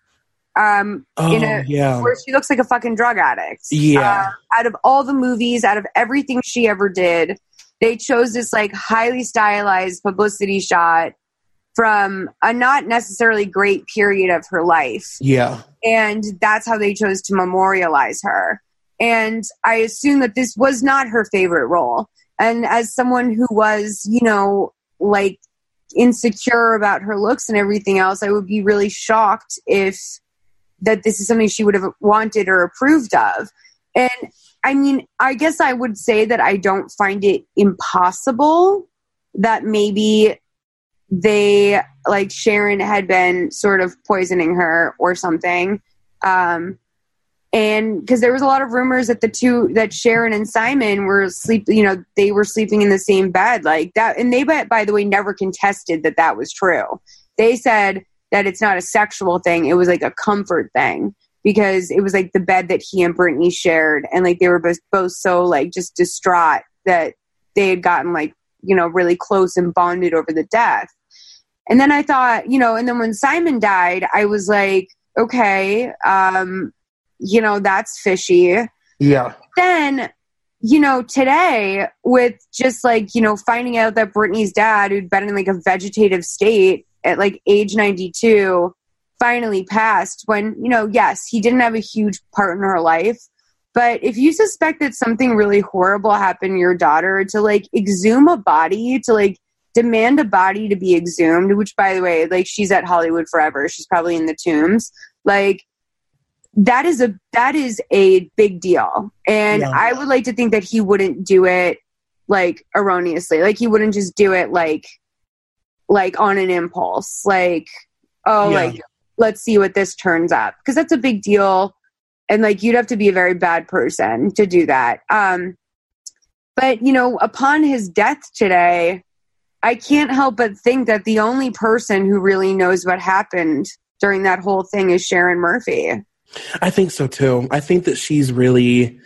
um oh, in a yeah. where she looks like a fucking drug addict. Yeah. Uh, out of all the movies, out of everything she ever did, they chose this like highly stylized publicity shot from a not necessarily great period of her life. Yeah. And that's how they chose to memorialize her. And I assume that this was not her favorite role. And as someone who was, you know, like insecure about her looks and everything else, I would be really shocked if that this is something she would have wanted or approved of. And I mean, I guess I would say that I don't find it impossible that maybe they, like Sharon, had been sort of poisoning her or something. Um, and because there was a lot of rumors that the two that sharon and simon were sleep you know they were sleeping in the same bed like that and they by, by the way never contested that that was true. They said that it's not a sexual thing it was like a comfort thing because it was like the bed that he and brittany shared and like they were both, both so like just distraught that they had gotten like you know really close and bonded over the death. And then i thought you know and then when simon died i was like okay um you know, that's fishy. Yeah. Then, you know, today with just like, you know, finding out that Brittany's dad, who'd been in like a vegetative state at like age 92, finally passed when, you know, yes, he didn't have a huge part in her life. But if you suspect that something really horrible happened to your daughter, to like exhume a body, to like demand a body to be exhumed, which by the way, like she's at Hollywood forever. She's probably in the tombs. Like that is a that is a big deal. And yeah. i would like to think that he wouldn't do it like erroneously. Like he wouldn't just do it like like on an impulse. Like oh yeah. like let's see what this turns up. Because that's a big deal. And like you'd have to be a very bad person to do that. Um but you know upon his death today i can't help but think that the only person who really knows what happened during that whole thing is sharon murphy I think so too. I think that she's really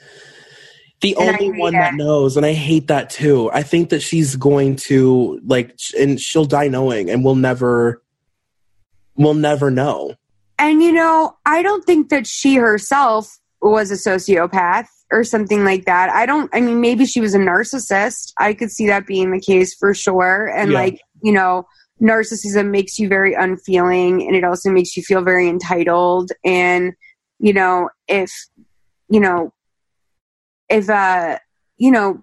the and only one that knows and i hate that too. I think that she's going to like and she'll die knowing and we'll never we'll never know. And you know i don't think that she herself was a sociopath or something like that. I don't i mean maybe she was a narcissist. I could see that being the case for sure. And yeah. like you know narcissism makes you very unfeeling and it also makes you feel very entitled. And you know, if, you know, if, uh, you know,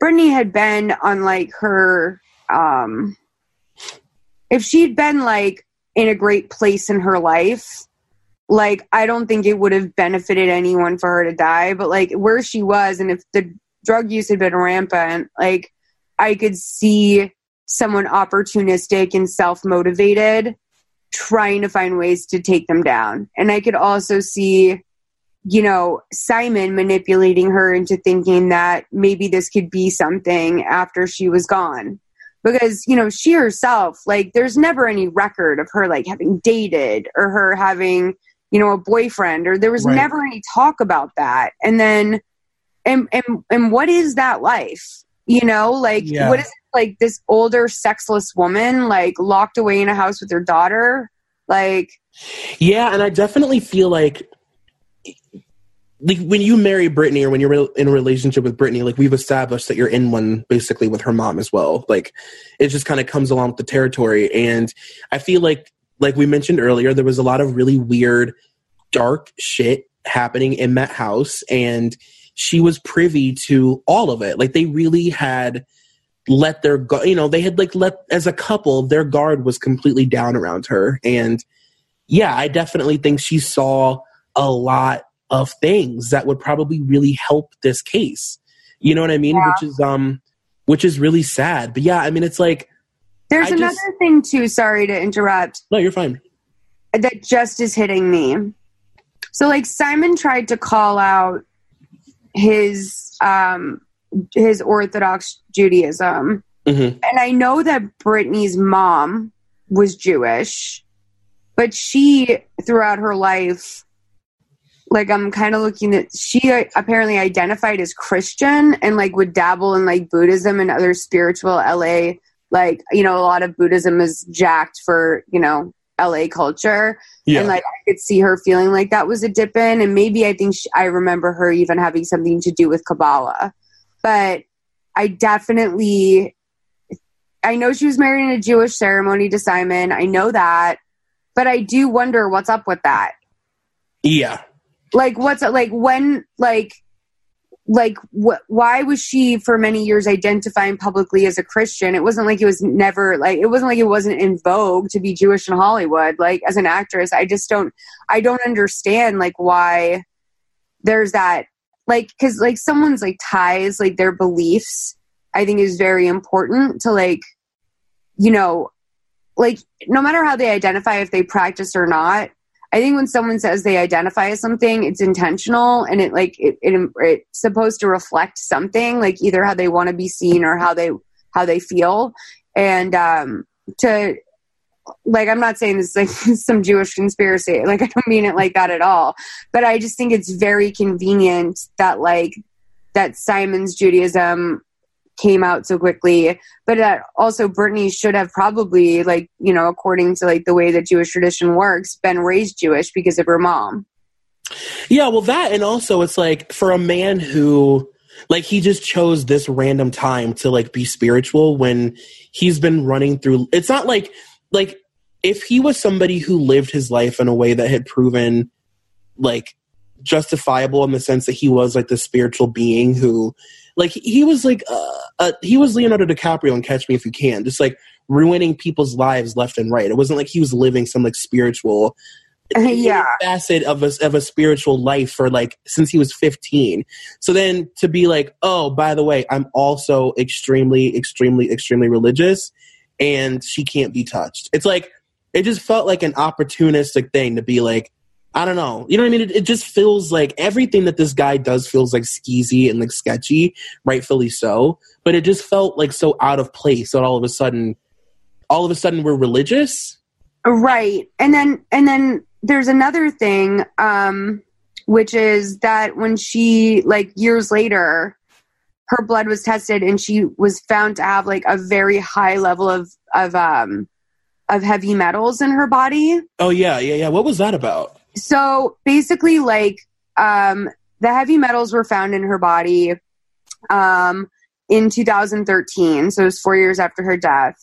Brittany had been on like her, um, if she'd been like in a great place in her life, like I don't think it would have benefited anyone for her to die, but like where she was and if the drug use had been rampant, like I could see someone opportunistic and self motivated trying to find ways to take them down. And I could also see, you know, Simon manipulating her into thinking that maybe this could be something after she was gone. because you know she herself like there's never any record of her like having dated or her having you know a boyfriend or there was Right. never any talk about that and then and and and what is that life you know like Yeah. what is it, like this older sexless woman like locked away in a house with her daughter like Yeah, and I definitely feel like like when you marry Brittany or when you're in a relationship with Brittany, like we've established that you're in one basically with her mom as well. Like it just kind of comes along with the territory. And I feel like, like we mentioned earlier, there was a lot of really weird, dark shit happening in that house. And she was privy to all of it. Like they really had let their, gu- you know, they had like let, as a couple, their guard was completely down around her. And yeah, I definitely think she saw a lot of things that would probably really help this case. You know what I mean? Yeah. Which is um which is really sad. But yeah, I mean it's like there's I another just- thing too sorry to interrupt no, you're fine. that just is hitting me. So like Simon tried to call out his um his Orthodox Judaism. Mhm. And I know that Brittany's mom was Jewish, but she throughout her life like I'm kind of looking at she uh, apparently identified as Christian and like would dabble in like Buddhism and other spiritual LA like you know a lot of Buddhism is jacked for you know LA culture Yeah. and like I could see her feeling like that was a dip in, and maybe I think she, I remember her even having something to do with Kabbalah. But I definitely, I know she was married in a Jewish ceremony to Simon. I know that, but I do wonder what's up with that. yeah. Like, what's like when like. Like, wh- why was she for many years identifying publicly as a Christian? It wasn't like it was never like it wasn't like it wasn't in vogue to be Jewish in Hollywood. Like, as an actress, I just don't I don't understand like why there's that like because like someone's like ties like their beliefs I think is very important to like you know like no matter how they identify if they practice or not I think when someone says they identify as something it's intentional and it like it, it it's supposed to reflect something like either how they want to be seen or how they how they feel and um to like I'm not saying this is like <laughs> some Jewish conspiracy. Like <laughs> I don't mean it like that at all. But I just think it's very convenient that like that Simon's Judaism came out so quickly, but that also Brittany should have probably like you know according to like the way that Jewish tradition works, been raised Jewish because of her mom. Yeah, well that and also it's like for a man who like he just chose this random time to like be spiritual when he's been running through it's not like like if he was somebody who lived his life in a way that had proven like justifiable in the sense that he was like the spiritual being who like he was like uh, uh he was Leonardo DiCaprio in Catch Me If You Can just like ruining people's lives left and right. It wasn't like he was living some like spiritual <laughs> yeah. facet of a, of a spiritual life for like since he was 15 so then to be like oh by the way i'm also extremely extremely extremely religious and she can't be touched. It's like it just felt like an opportunistic thing to be like i don't know. You know what i mean? It, it just feels like everything that this guy does feels like skeezy and like sketchy rightfully so. But it just felt like so out of place that all of a sudden all of a sudden we're religious? Right. And then and then there's another thing um which is that when she like years later her blood was tested and she was found to have like a very high level of of um of heavy metals in her body. oh yeah yeah yeah. What was that about So basically like um the heavy metals were found in her body um in 2013 so it was 4 years after her death.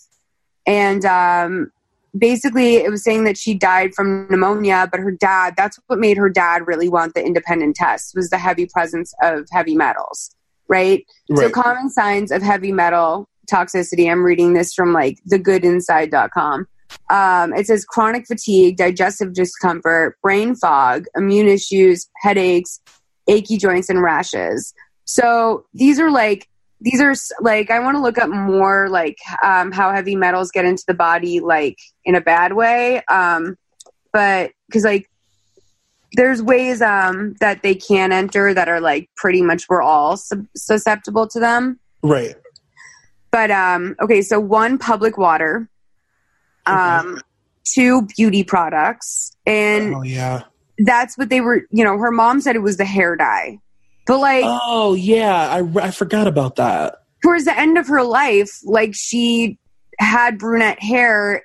And um basically it was saying that she died from pneumonia but her dad that's what made her dad really want the independent test was the heavy presence of heavy metals right, so common signs of heavy metal toxicity. I'm reading this from like thegoodinside.com um, it says chronic fatigue digestive discomfort brain fog immune issues headaches achy joints and rashes. So these are like these are like I want to look up more like um, how heavy metals get into the body like in a bad way, um, but because like there's ways um, that they can enter that are like pretty much we're all sub- susceptible to them. right. But um, okay, so one public water, um, two beauty products, and Oh yeah. that's what they were. You know, her mom said it was the hair dye, but like Oh yeah. I I forgot about that. towards the end of her life, like she had brunette hair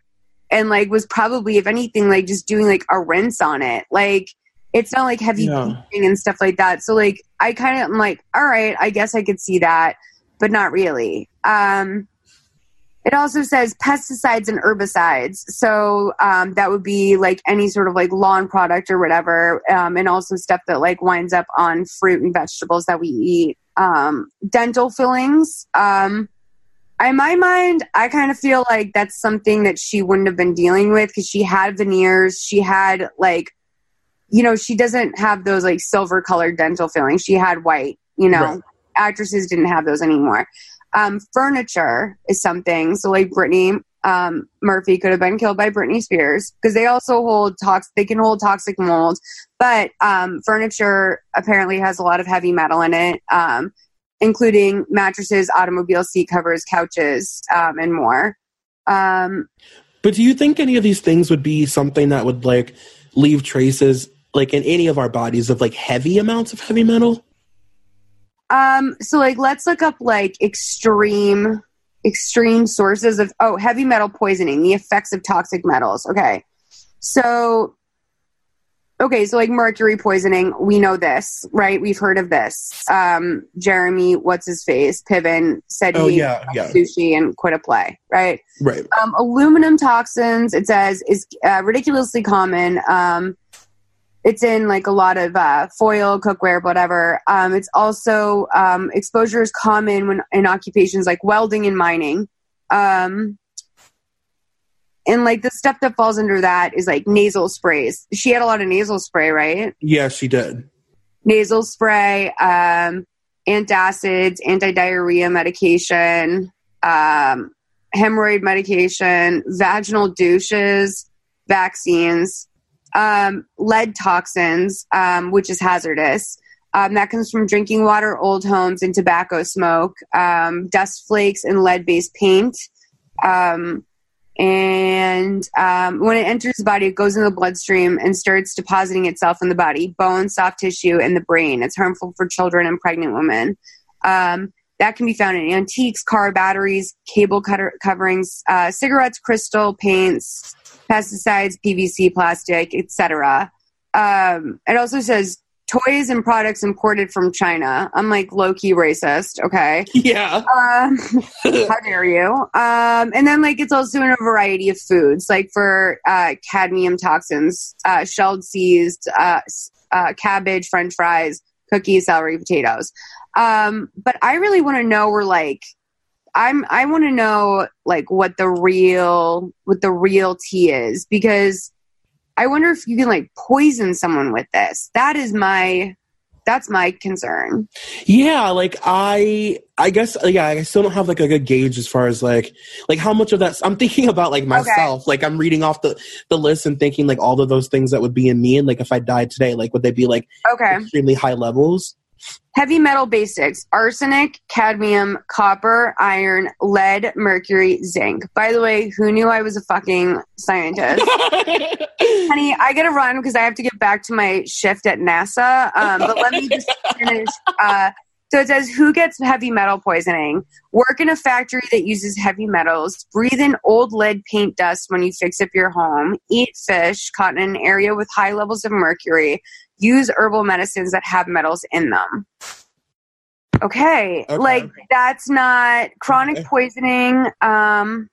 and like was probably, if anything, like just doing like a rinse on it. Like it's not like heavy Yeah. and stuff like that. So like I kind of am like, all right, I guess I could see that, but not really. Um it also says pesticides and herbicides. So um, that would be like any sort of like lawn product or whatever. Um, and also stuff that like winds up on fruit and vegetables that we eat. Um, dental fillings. Um, in my mind, I kind of feel like that's something that she wouldn't have been dealing with because she had veneers. She had like, you know, she doesn't have those like silver colored dental fillings. She had white, you know, Right. actresses didn't have those anymore. Um, furniture is something. So like Brittany um, Murphy could have been killed by Britney Spears because they also hold tox. They can hold toxic mold, but um, furniture apparently has a lot of heavy metal in it, um, including mattresses, automobile seat covers, couches, um, and more. Um, But do you think any of these things would be something that would like leave traces like in any of our bodies of like heavy amounts of heavy metal? Um, so like let's look up like extreme extreme sources of oh heavy metal poisoning, the effects of toxic metals. Okay. So okay, so like mercury poisoning, we know this, right? We've heard of this. Um Jeremy, what's his face, Piven said Oh he yeah, yeah. sushi and quit a play, right? Right. um, aluminum toxins it says is uh, ridiculously common um, it's in like a lot of uh, foil cookware whatever. Um, it's also um, exposure is common when in occupations like welding and mining. Um, and like the stuff that falls under that is like nasal sprays. She had a lot of nasal spray right? Yeah, she did. nasal spray, um, antacids, anti-diarrhea medication, um, hemorrhoid medication, vaginal douches, vaccines, um, lead toxins, um, which is hazardous. Um, that comes from drinking water, old homes, and tobacco smoke, um, dust flakes, and lead-based paint. Um, and um, when it enters the body, it goes in the bloodstream and starts depositing itself in the body, bone, soft tissue, and the brain. It's harmful for children and pregnant women. That can be found in antiques, car batteries, cable cutter coverings, uh, cigarettes, crystal paints, pesticides, PVC, plastic, etc. Um, it also says toys and products imported from China. I'm like low key racist. Okay. Yeah. Um, <laughs> how dare you? Um, and then like it's also in a variety of foods, like for uh, cadmium toxins, uh, shelled seeds, uh, uh, cabbage, French fries, cookies, celery, potatoes. Um, but I really want to know where like I'm. I want to know like what the real what the real tea is because I wonder if you can like poison someone with this. That is my that's my concern. Yeah, like I I guess yeah, I still don't have like a good gauge as far as like like how much of that I'm thinking <laughs> about like myself. Like I'm reading off the the list and thinking like all of those things that would be in me and like if I died today, like would they be like Okay. extremely high levels? Heavy metal basics arsenic, cadmium, copper, iron, lead, mercury, zinc. By the way, who knew I was a fucking scientist? <laughs> Honey, I gotta run because I have to get back to my shift at NASA. Um, but let me just finish. Uh, so it says, Who gets heavy metal poisoning? Work in a factory that uses heavy metals. Breathe in old lead paint dust when you fix up your home. Eat fish caught in an area with high levels of mercury. Use herbal medicines that have metals in them. Okay. Okay. Like, that's not chronic Okay. poisoning. Um,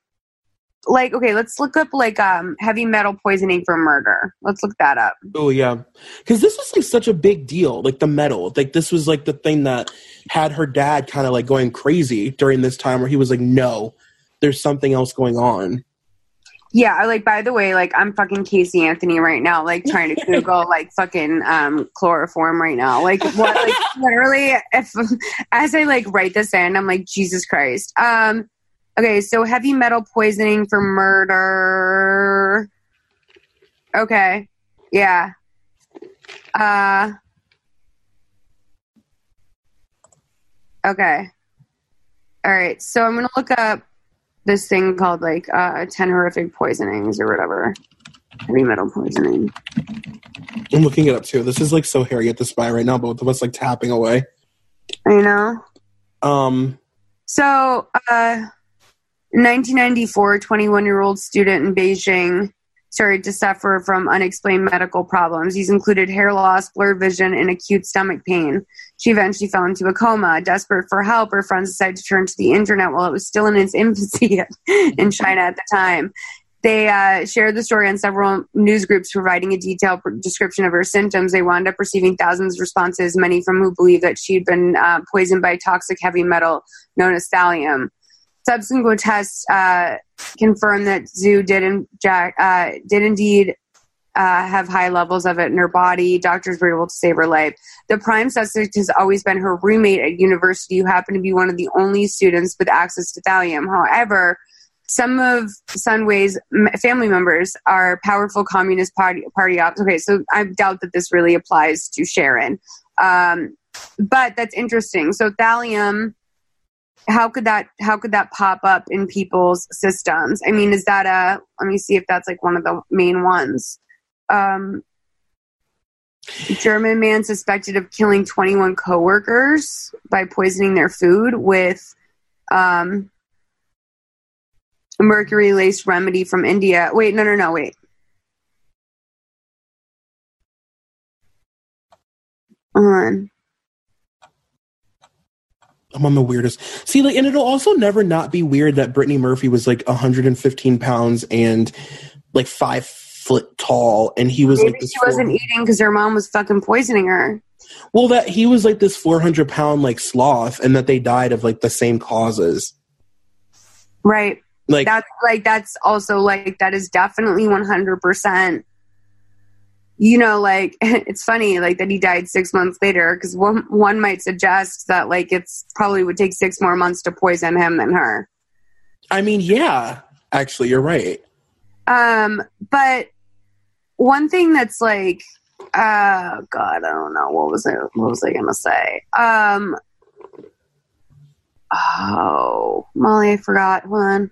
like okay let's look up like um heavy metal poisoning for murder let's look that up Oh yeah, because this was like such a big deal. Like the metal, like this was like the thing that had her dad kind of like going crazy during this time, where he was like, "No, there's something else going on." Yeah I like by the way like i'm fucking casey anthony right now like trying to <laughs> google like fucking um chloroform right now. Like what like <laughs> literally if as i like write this in i'm like jesus christ. Um okay so heavy metal poisoning for murder. Okay yeah. Uh okay. All right. So I'm gonna look up this thing called like uh, ten horrific poisonings or whatever. Heavy metal poisoning. I'm looking it up too. This is like so Harriet the Spy right now, both of us like tapping away. I know. Um. So, uh, 1994, 21 year old student in Beijing started to suffer from unexplained medical problems. These included hair loss, blurred vision, and acute stomach pain. She eventually fell into a coma. Desperate for help, her friends decided to turn to the internet while it was still in its <laughs> infancy in China at the time. They uh, shared the story on several news groups, providing a detailed description of her symptoms. They wound up receiving thousands of responses, many from who believed that she'd been uh, poisoned by toxic heavy metal known as thallium. Subsequent tests uh, confirmed that Zhu did, in, uh, did indeed uh, have high levels of it in her body. Doctors were able to save her life. The prime suspect has always been her roommate at university, who happened to be one of the only students with access to thallium. However, some of Sun Wei's family members are powerful Communist Party party ops. Okay, so I doubt that this really applies to Sharon, um, but that's interesting. So thallium, how could that how could that pop up in people's systems? I mean, is that a? Let me see if that's like one of the main ones. Um, German man suspected of killing 21 coworkers by poisoning their food with um, mercury laced remedy from India. Wait, no, no, no, wait. On. I'm the weirdest. See, like, and it'll also never not be weird that Brittany Murphy was like 115 pounds and like five foot tall, and he was Maybe like this. she wasn't eating because her mom was fucking poisoning her. Well, that he was like this 400 pound like sloth, and that they died of like the same causes. Right. Like that's like that's also like that is definitely 100% you know like <laughs> it's funny like that he died six months later because one, one might suggest that like it's probably would take six more months to poison him than her. I mean, yeah, actually, you're right. um but one thing that's like uh god i don't know what was it what was i gonna say? Um oh molly i forgot hold on.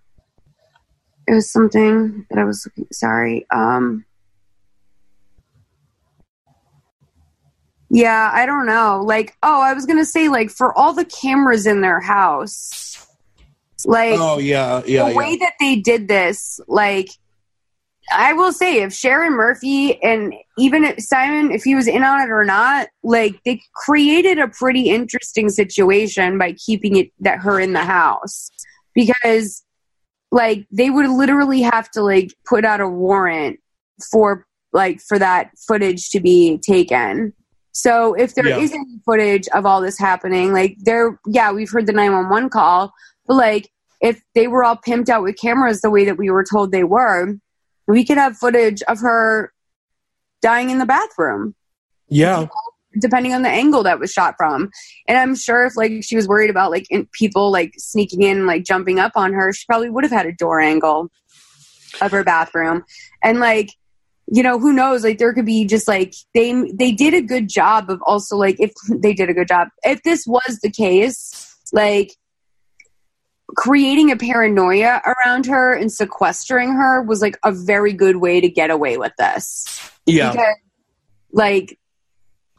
It was something that i was sorry um yeah i don't know like oh i was gonna say like for all the cameras in their house like Oh yeah, yeah, the yeah. way that they did this, like I will say, if Sharon Murphy and even if Simon, if he was in on it or not, like they created a pretty interesting situation by keeping it that her in the house because like they would literally have to like put out a warrant for like for that footage to be taken. So if there Yeah. not any footage of all this happening, like there, yeah, we've heard the 911 call, but like if they were all pimped out with cameras the way that we were told they were, we could have footage of her dying in the bathroom, yeah, depending on the angle that was shot from. And I'm sure if like she was worried about like in, people like sneaking in, like jumping up on her, she probably would have had a door angle of her bathroom. And like, you know, who knows? Like there could be just like they they did a good job of also like if <laughs> they did a good job. If this was the case, like creating a paranoia around her and sequestering her was like a very good way to get away with this. yeah. Because, like,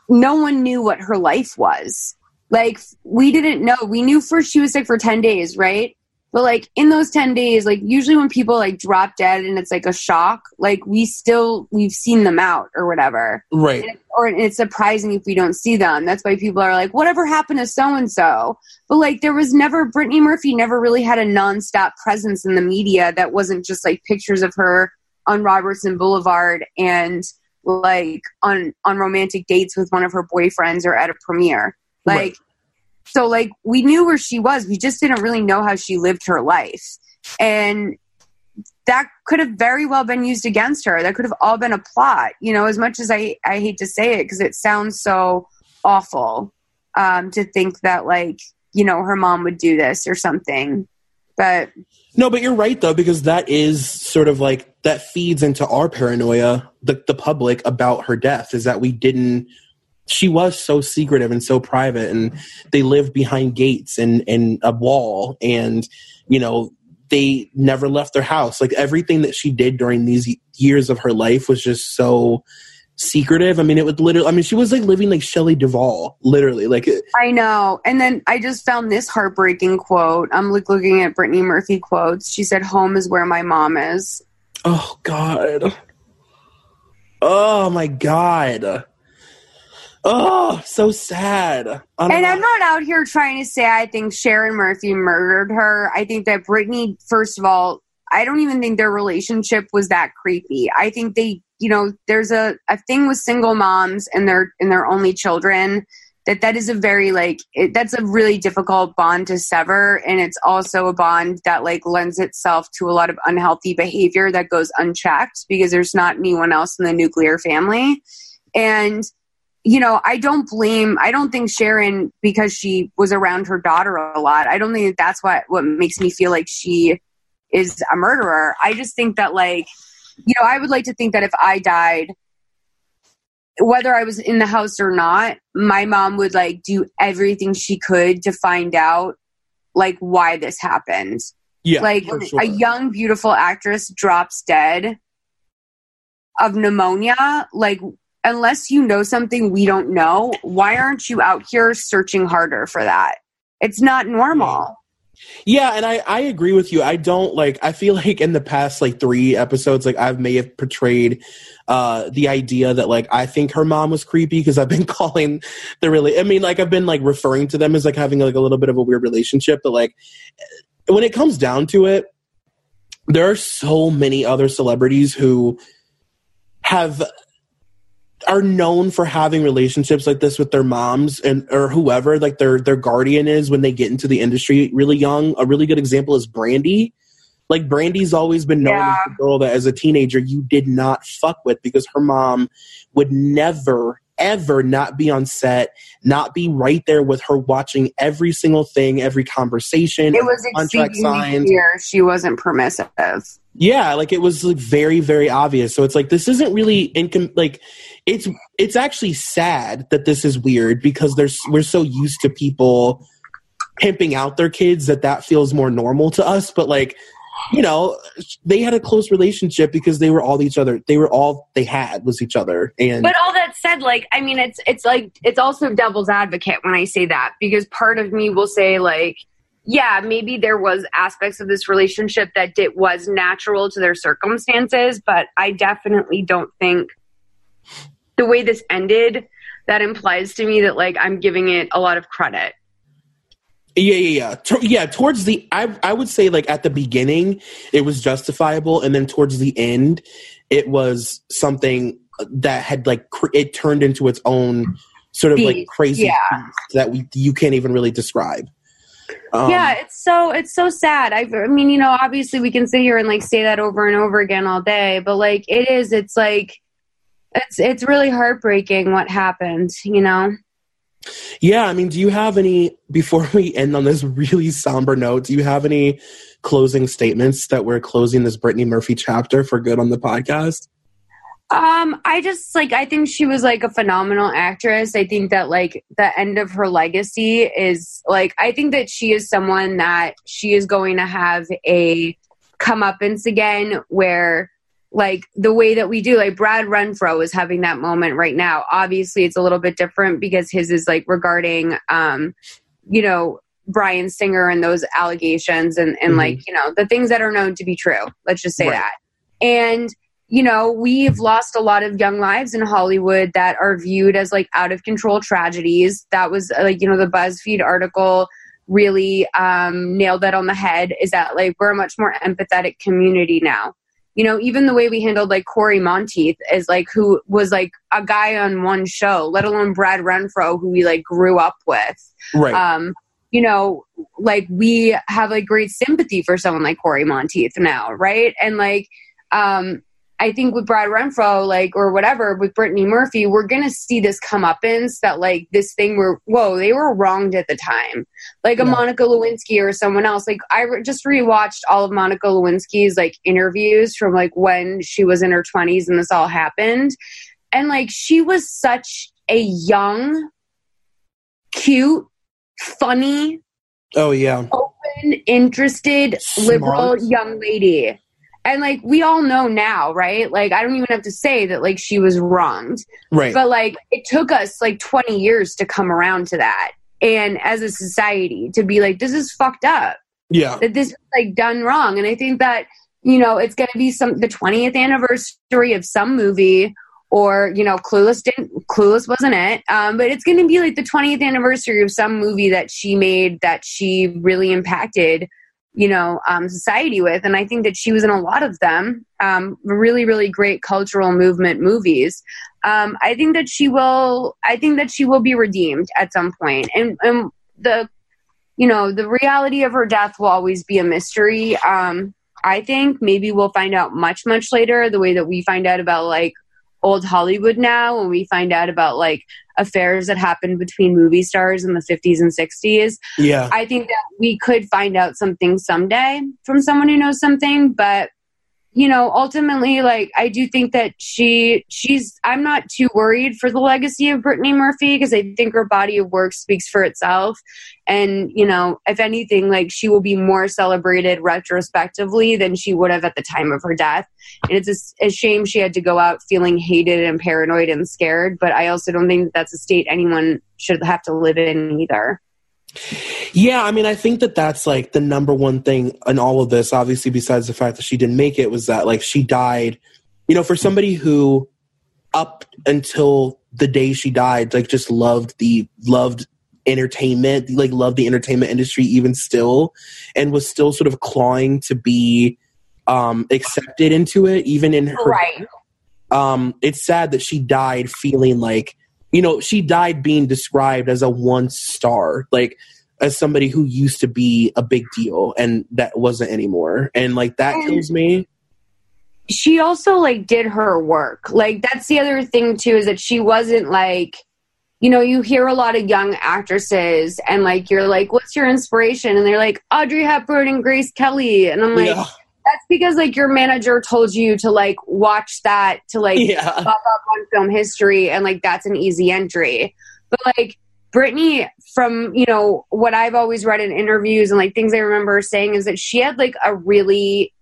no one knew what her life was. Like, we didn't know. We knew first she was sick for 10 days, right? But, like, in those 10 days, like, usually when people, like, drop dead and it's like a shock, like, we still, we've seen them out or whatever Right. and it- or it's surprising if we don't see them. That's why people are like, whatever happened to so and so? But like, there was never, Brittany Murphy never really had a nonstop presence in the media that wasn't just like pictures of her on Robertson Boulevard and like on, on romantic dates with one of her boyfriends or at a premiere. Like, Right. So like, we knew where she was. We just didn't really know how she lived her life. And that could have very well been used against her. That could have all been a plot. You know, as much as I, I hate to say it because it sounds so awful um, to think that, like, you know, her mom would do this or something. But No, but you're right though, because that is sort of like that feeds into our paranoia, the the public about her death, is that we didn't she was so secretive and so private and they lived behind gates and and a wall and you know they never left their house. Like everything that she did during these years of her life was just so secretive. I mean it would literally i mean she was like living like shelley duvall literally. Like i know. And then i just found this heartbreaking quote. I'm like looking at brittany murphy quotes. She said home is where my mom is. Oh god. Oh my god Oh, so sad. And know. I'm not out here trying to say I think Sharon Murphy murdered her. I think that Brittany, first of all, I don't even think their relationship was that creepy. I think they, you know, there's a, a thing with single moms and their and their only children that that is a very like it, that's a really difficult bond to sever and it's also a bond that like lends itself to a lot of unhealthy behavior that goes unchecked because there's not anyone else in the nuclear family and you know, I don't blame, I don't think Sharon, because she was around her daughter a lot, I don't think that that's what, what makes me feel like she is a murderer. I just think that, like, you know, I would like to think that if I died, whether I was in the house or not, my mom would like do everything she could to find out like why this happened. Yeah. Like sure. a young, beautiful actress drops dead of pneumonia. Like unless you know something we don't know, why aren't you out here searching harder for that? It's not normal. Yeah, and I, I agree with you. I don't like I feel <laughs> like in the past like three episodes, like I've may have portrayed uh the idea that like I think her mom was creepy because I've been <laughs> calling the really I mean like I've been like referring to them as like having like a little bit of a weird relationship, but like when it comes down to it, there are so many other celebrities who have are known for having relationships like this with their moms and or whoever like their their guardian is when they get into the industry really young. A really good example is Brandy. Like Brandy's always been known yeah. as a girl that as a teenager you did not fuck with because her mom would never ever not be on set, not be right there with her watching every single thing, every conversation. It was exceedingly clear she wasn't permissive. Yeah, like it was like very, very obvious. So it's like this isn't really income. Like it's it's actually sad that this is weird because there's we're so used to people pimping out their kids that that feels more normal to us. But like you know, they had a close relationship because they were all each other. They were all they had was each other. And but all that said, like I mean, it's it's like it's also devil's advocate when I say that because part of me will say like yeah, maybe there was aspects of this relationship that it was natural to their circumstances, but I definitely don't think the way this ended that implies to me that like I'm giving it a lot of credit. Yeah, yeah, yeah. yeah, towards the I I would say like at the beginning it was justifiable and then towards the end it was something that had like cr- it turned into its own sort of like crazy yeah. that we you can't even really describe. Um, yeah, it's so it's so sad. I, I mean, you know, obviously we can sit here and like say that over and over again all day, but like it is, it's like it's it's really heartbreaking what happened. You know. Yeah, I mean, do you have any before we end on this really somber note? Do you have any closing statements that we're closing this Brittany Murphy chapter for good on the podcast? Um, I just like I think she was like a phenomenal actress. I think that like the end of her legacy is like I think that she is someone that she is going to have a comeuppance again where like the way that we do like Brad Renfro is having that moment right now. Obviously it's a little bit different because his is like regarding um you know Bryan Singer and those allegations and and mm-hmm. like you know the things that are known to be true. Let's just say right. that. And you know, we've lost a lot of young lives in Hollywood that are viewed as like out of control tragedies. That was uh, like, you know, the BuzzFeed article really um, nailed that on the head is that like we're a much more empathetic community now. You know, even the way we handled like Cory Monteith is like who was like a guy on one show, let alone Brad Renfro, who we like grew up with. Right. Um, you know, like we have like great sympathy for someone like Cory Monteith now, right? And like, um, I think with Brad Renfro, like, or whatever, with Brittany Murphy, we're going to see this comeuppance that, like, this thing where, whoa, they were wronged at the time. Like a. Monica Lewinsky or someone else. Like, I re- just rewatched all of Monica Lewinsky's, like, interviews from, like, when she was in her 20s and this all happened. And, like, she was such a young, cute, funny, Oh yeah. open, interested, Smart. liberal young lady. And like we all know now, right? Like I don't even have to say that like she was wronged. Right. But like it took us like 20 years to come around to that. And as a society to be like, this is fucked up. yeah. That this is like done wrong. And I think that, you know, it's gonna be some the 20th anniversary of some movie or, you know, Clueless didn't Clueless wasn't it. Um, but it's gonna be like the 20th anniversary of some movie that she made that she really impacted you know um, society with and i think that she was in a lot of them um, really really great cultural movement movies. Um, i think that she will i think that she will be redeemed at some point. And, and the you know the reality of her death will always be a mystery. Um, i think maybe we'll find out much much later the way that we find out about like old hollywood now when we find out about like affairs that happened between movie stars in the 50s and 60s Yeah. I think that we could find out something someday from someone who knows something, but you know, ultimately, like I do think that she she's I'm not too worried for the legacy of Brittany Murphy because I think her body of work speaks for itself. And, you know, if anything, like she will be more celebrated retrospectively than she would have at the time of her death. And it's a shame she had to go out feeling hated and paranoid and scared, but I also don't think that that's a state anyone should have to live in either. Yeah, I mean, I think that that's like the number one thing in all of this, obviously, besides the fact that she didn't make it, was that like she died, you know, for somebody who up until the day she died, like just loved the, loved entertainment, like loved the entertainment industry even still, and was still sort of clawing to be um accepted into it, even in her Right. um, it's sad that she died feeling like, you know, she died being described as a one star, like as somebody who used to be a big deal and that wasn't anymore. And like that And- kills me. she also like did her work. Like that's the other thing too is that she wasn't like you know, you hear a lot of young actresses and like you're like, what's your inspiration? And they're like, Audrey Hepburn and Grace Kelly. And I'm like, yeah. That's because like your manager told you to like watch that to like yeah. pop up on film history and like that's an easy entry. But like Brittany, from you know what I've always read in interviews and like things I remember saying is that she had like a really,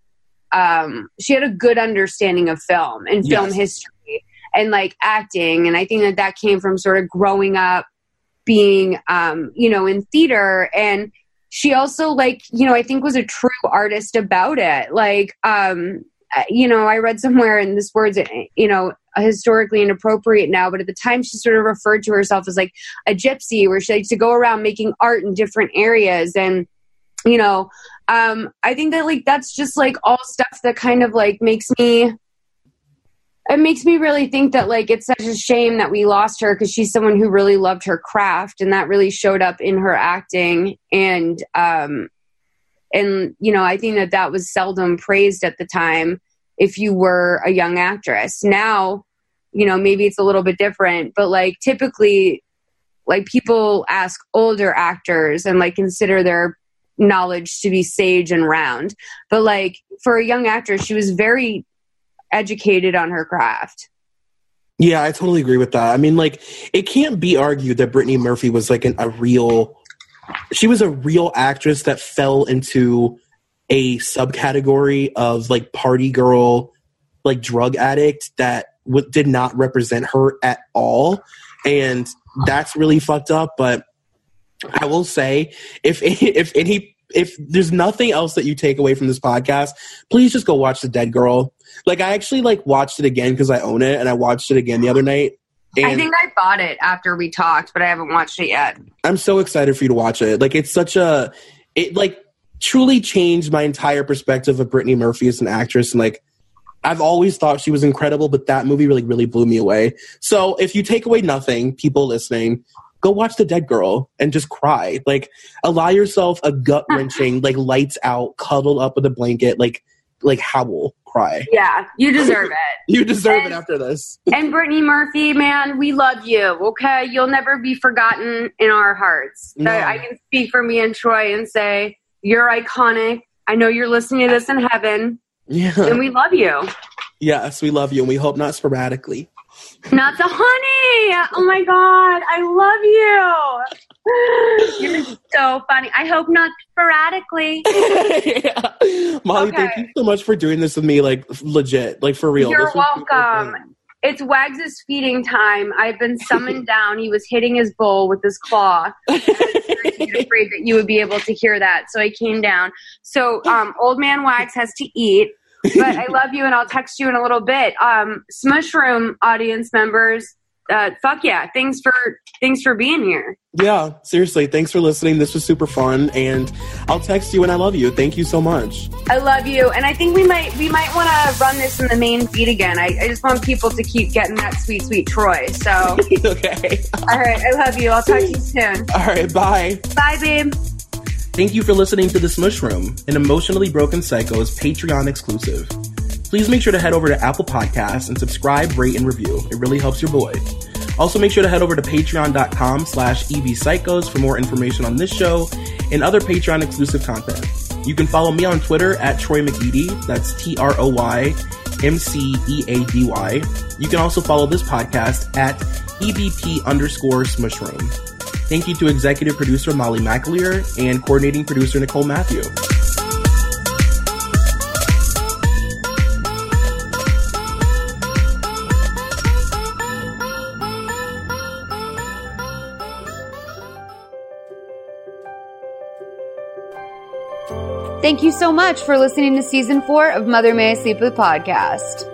um, she had a good understanding of film and film Yes. history and like acting, and I think that that came from sort of growing up being, um, you know, in theater and. She also like you know I think was a true artist about it. Like um, you know, I read somewhere, and this word's, you know, historically inappropriate now, but at the time she sort of referred to herself as like a gypsy, where she likes to go around making art in different areas. And, you know, um, I think that like that's just like all stuff that kind of like makes me. It makes me really think that like it's such a shame that we lost her because she's someone who really loved her craft and that really showed up in her acting. And um and you know i think that that was seldom praised at the time if you were a young actress. Now you know maybe it's a little bit different but like typically like people ask older actors and like consider their knowledge to be sage and round. But like for a young actress she was very educated on her craft Yeah, I totally agree with that. I mean, like, it can't be argued that Brittany Murphy was like an, a real. She was a real actress that fell into a subcategory of like party girl, like drug addict that w- did not represent her at all, and that's really fucked up. But I will say, if <laughs> if any if there's nothing else that you take away from this podcast, please just go watch The Dead Girl. Like I actually like watched it again because I own it, and I watched it again the other night. I think i bought it after we talked but i haven't watched it yet I'm so excited for you to watch it. Like it's such a it like truly changed my entire perspective of Brittany Murphy as an actress and like I've always thought she was incredible, but that movie really, really blew me away. So if you take away nothing, people listening, go watch The Dead Girl and just cry. Like allow yourself a gut wrenching, like lights out, cuddled up with a blanket, like like howl, cry. yeah you deserve it <laughs> You deserve it after this. <laughs> And Brittany Murphy, man, we love you. Okay, you'll never be forgotten in our hearts. No. I can speak for me and Troy and say you're iconic. I know you're listening to this in heaven, Yeah. and we love you. Yes, we love you and we hope not sporadically. Not the honey. Oh my god, I love you. <gasps> You're so funny. I hope not sporadically. <laughs> yeah. Molly, okay. thank you so much for doing this with me. Like legit, like for real. You're welcome. It's Wags's feeding time. I've been summoned <laughs> down. He was hitting his bowl with his claw. <laughs> I was afraid that you would be able to hear that, so I came down. So, um, old man Wags has to eat but I love you, and I'll text you in a little bit. Um, Smushroom audience members, uh, fuck yeah! Thanks for thanks for being here. Yeah, seriously, thanks for listening. This was super fun, and I'll text you and I love you. Thank you so much. I love you, and I think we might we might want to run this in the main feed again. I, I just want people to keep getting that sweet sweet Troy. So <laughs> okay, all right, I love you. I'll talk to you soon. All right, bye. Bye, babe. Thank you for listening to The Smush Room, an Emotionally Broken Psycho's Patreon exclusive. Please make sure to head over to Apple Podcasts and subscribe, rate, and review. It really helps your boy. Also, make sure to head over to patreon.com slash evpsychos for more information on this show and other Patreon exclusive content. You can follow me on Twitter at Troy McEady, that's T-R-O-Y M-C-E-A-D-Y. You can also follow this podcast at EBP underscore Smushroom. Thank you to executive producer Molly McAleer and coordinating producer Nicole Matthew. Thank you so much for listening to season four of Mother May I Sleep With podcast.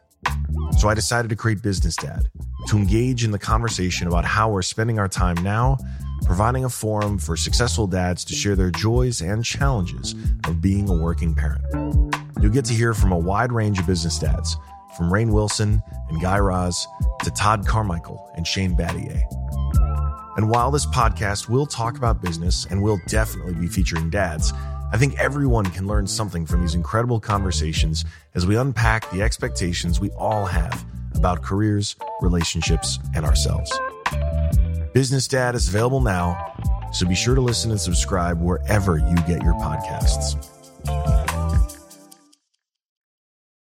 So I decided to create Business Dad to engage in the conversation about how we're spending our time now, providing a forum for successful dads to share their joys and challenges of being a working parent. You'll get to hear from a wide range of business dads, from Rainn Wilson and Guy Raz to Todd Carmichael and Shane Battier. And while this podcast will talk about business and will definitely be featuring dads, I think everyone can learn something from these incredible conversations as we unpack the expectations we all have about careers, relationships, and ourselves. Business Dad is available now, so be sure to listen and subscribe wherever you get your podcasts.